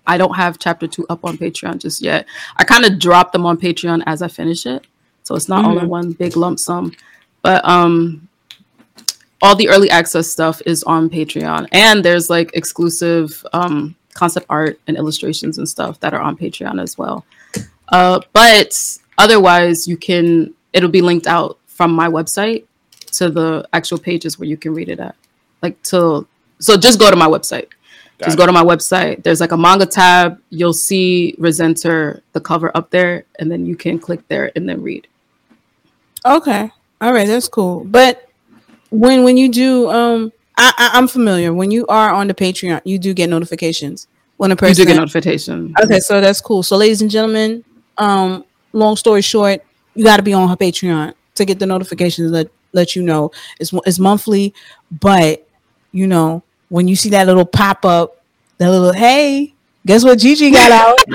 I don't have chapter two up on Patreon just yet. I kind of drop them on Patreon as I finish it, so it's not all in one big lump sum. But um, all the early access stuff is on Patreon, and there's like exclusive um, concept art and illustrations and stuff that are on Patreon as well. Uh, but otherwise, you can it'll be linked out from my website to the actual pages where you can read it at. Like to so just go to my website. Got just it. go to my website. There's like a manga tab. You'll see Resenter the cover up there, and then you can click there and then read. Okay, all right, that's cool. But when when you do, um, I, I I'm familiar. When you are on the Patreon, you do get notifications when a person You person. do get notification. Okay, so that's cool. So, ladies and gentlemen, um, long story short, you got to be on her Patreon to get the notifications that let you know it's it's monthly. But you know, when you see that little pop up, that little hey, guess what Gigi got out?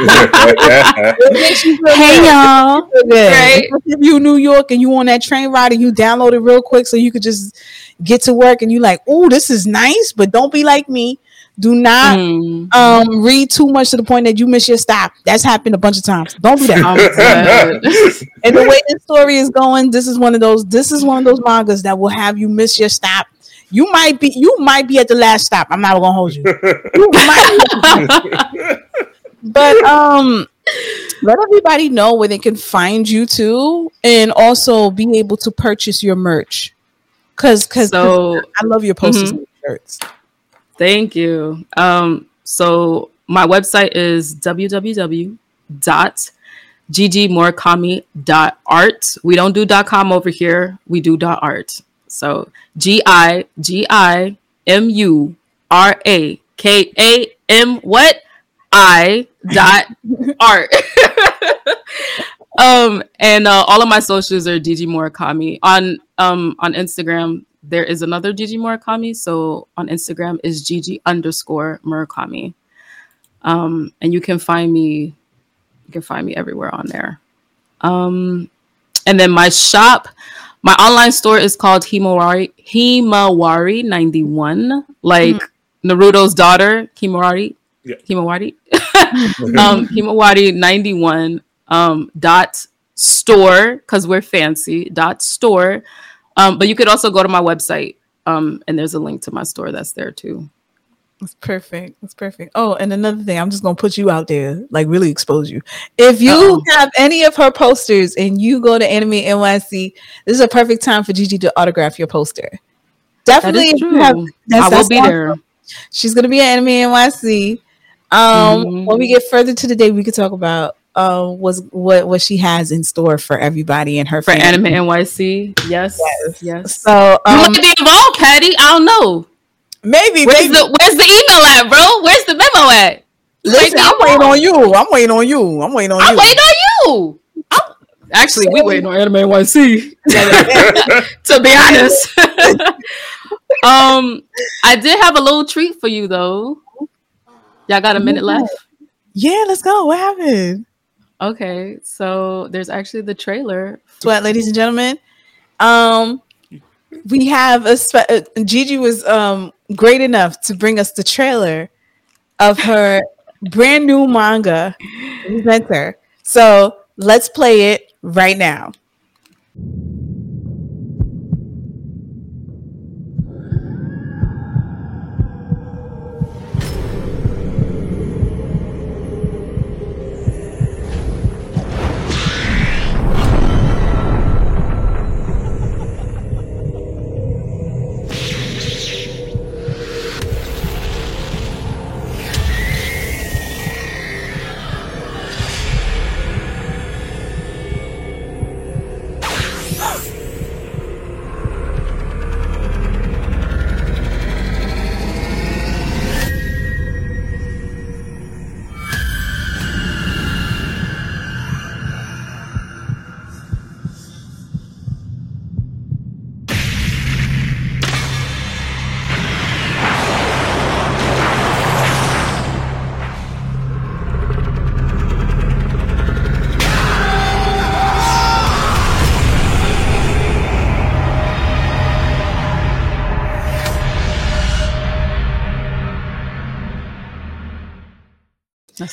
It makes you feel Hey y'all. Feel good. Right. Especially If you in New York and you on that train ride and you download it real quick so you could just get to work and you like, oh, this is nice, but don't be like me. Do not Mm. um read too much to the point that you miss your stop. That's happened a bunch of times. Don't do that. And the way this story is going, this is one of those. This is one of those mangas that will have you miss your stop. You might be. You might be at the last stop. I'm not gonna hold you. You might be. but um, let everybody know where they can find you too, and also be able to purchase your merch. Cause, cause, So I love your posters and shirts. Thank you. Um, so my website is www.ggmurakami.art. We don't do .com over here. We do .art. So G I G I M U R A K A M what I dot art. um and uh, all of my socials are GG Murakami on um on Instagram there is another Gigi Murakami. So on Instagram is Gigi underscore Murakami. Um, and you can find me, you can find me everywhere on there. Um, and then my shop, my online store is called Himawari Himawari 91, like Naruto's daughter, Himawari. Yeah. Himawari. um, Himawari 91 um, dot store, because we're fancy, dot store. Um, but you could also go to my website, um, and there's a link to my store that's there too. That's perfect. That's perfect. Oh, and another thing, I'm just gonna put you out there, like really expose you. If you Uh-oh. have any of her posters and you go to Anime NYC, this is a perfect time for Gigi to autograph your poster. Definitely, have- that's- I will be awesome. there. She's gonna be at Anime NYC. Um, Mhm. when we get further to the day, we could talk about uh was what what she has in store for everybody and her For family. Anime NYC, yes, Yes. yes. So You um, might be involved, Patty. I don't know. maybe, Where's maybe. the Where's the email at, bro? Where's the memo at? You Listen, I'm waiting on you. I'm waiting on you. I'm waiting on I'm you. waiting on you. I'm- Actually, we waiting on Anime NYC. to be honest. um, I did have a little treat for you though. Y'all got a minute left. Yeah, let's go. What happened? Okay, so there's actually the trailer. Sweat, ladies and gentlemen. Um, we have a spe- uh, Gigi was um great enough to bring us the trailer of her brand new manga Resenter. So let's play it right now.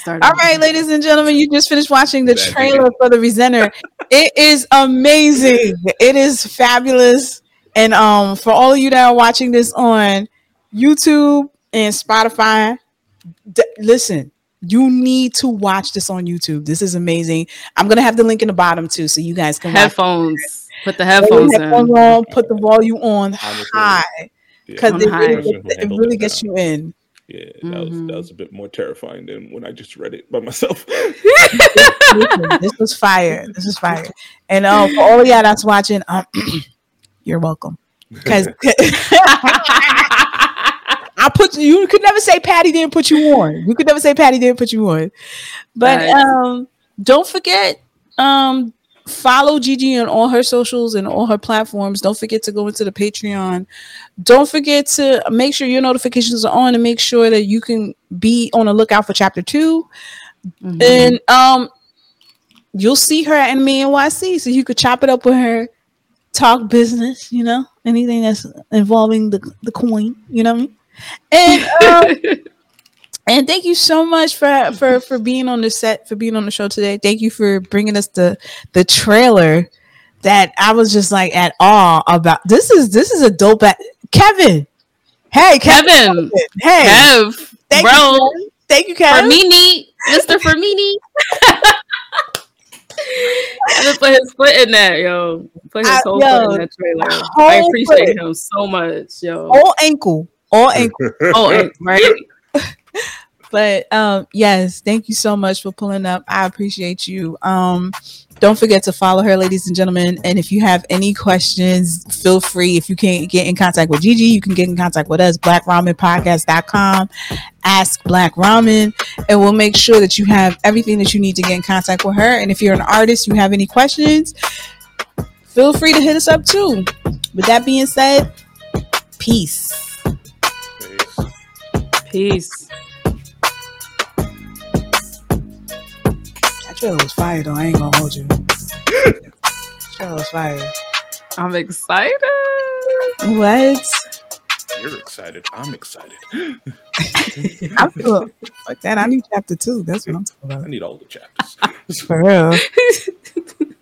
Let's. All right, ladies and gentlemen, you just finished watching the That trailer for the Resenter. It is amazing. It is fabulous. And um, for all of you that are watching this on YouTube and Spotify, d- listen, you need to watch this on YouTube. This is amazing. I'm gonna have the link in the bottom too, so you guys can watch. Headphones. Put the headphones headphones in. on, put the volume on high because On it, really, gets- it really gets you in. Yeah, that was Mhm. that was a bit more terrifying than when I just read it by myself. This was fire. This was fire. And um, for all of y'all that's watching, um, you're welcome. Because I put you. You could never say Patty didn't put you on. You could never say Patty didn't put you on. But Right. um, don't forget um, follow Gigi on all her socials and all her platforms. Don't forget to go into the Patreon. Don't forget to make sure your notifications are on and make sure that you can be on the lookout for chapter two. Mhm. And um, you'll see her at Anime NYC, so you could chop it up with her, talk business, you know, anything that's involving the the coin, you know what I mean? And um, and thank you so much for for for being on the set, for being on the show today. Thank you for bringing us the the trailer that I was just like at awe about. This is this is a dope. At- Kevin, hey Kevin, Kevin, hey, Kev, thank bro. you. Kevin. Thank you, Kev. Fermini, Mr. Fermini. I just put his foot in that, yo. Put his I- whole yo, foot in that trailer. I appreciate foot. him so much, yo. all ankle, all ankle. Oh, and- right. But um, yes, thank you so much for pulling up. I appreciate you. Um, don't forget to follow her, ladies and gentlemen. And if you have any questions, feel free. If you can't get in contact with Gigi, you can get in contact with us, blackramenpodcast.com. Ask Black Ramen, and we'll make sure that you have everything that you need to get in contact with her. And if you're an artist, you have any questions, feel free to hit us up too. With that being said, peace. Peace. That trailer was fire though. I ain't gonna hold you. That trailer was fire. I'm excited. What? You're excited. I'm excited. I feel like that. I need chapter two. That's what I'm talking about. I need all the chapters. For real.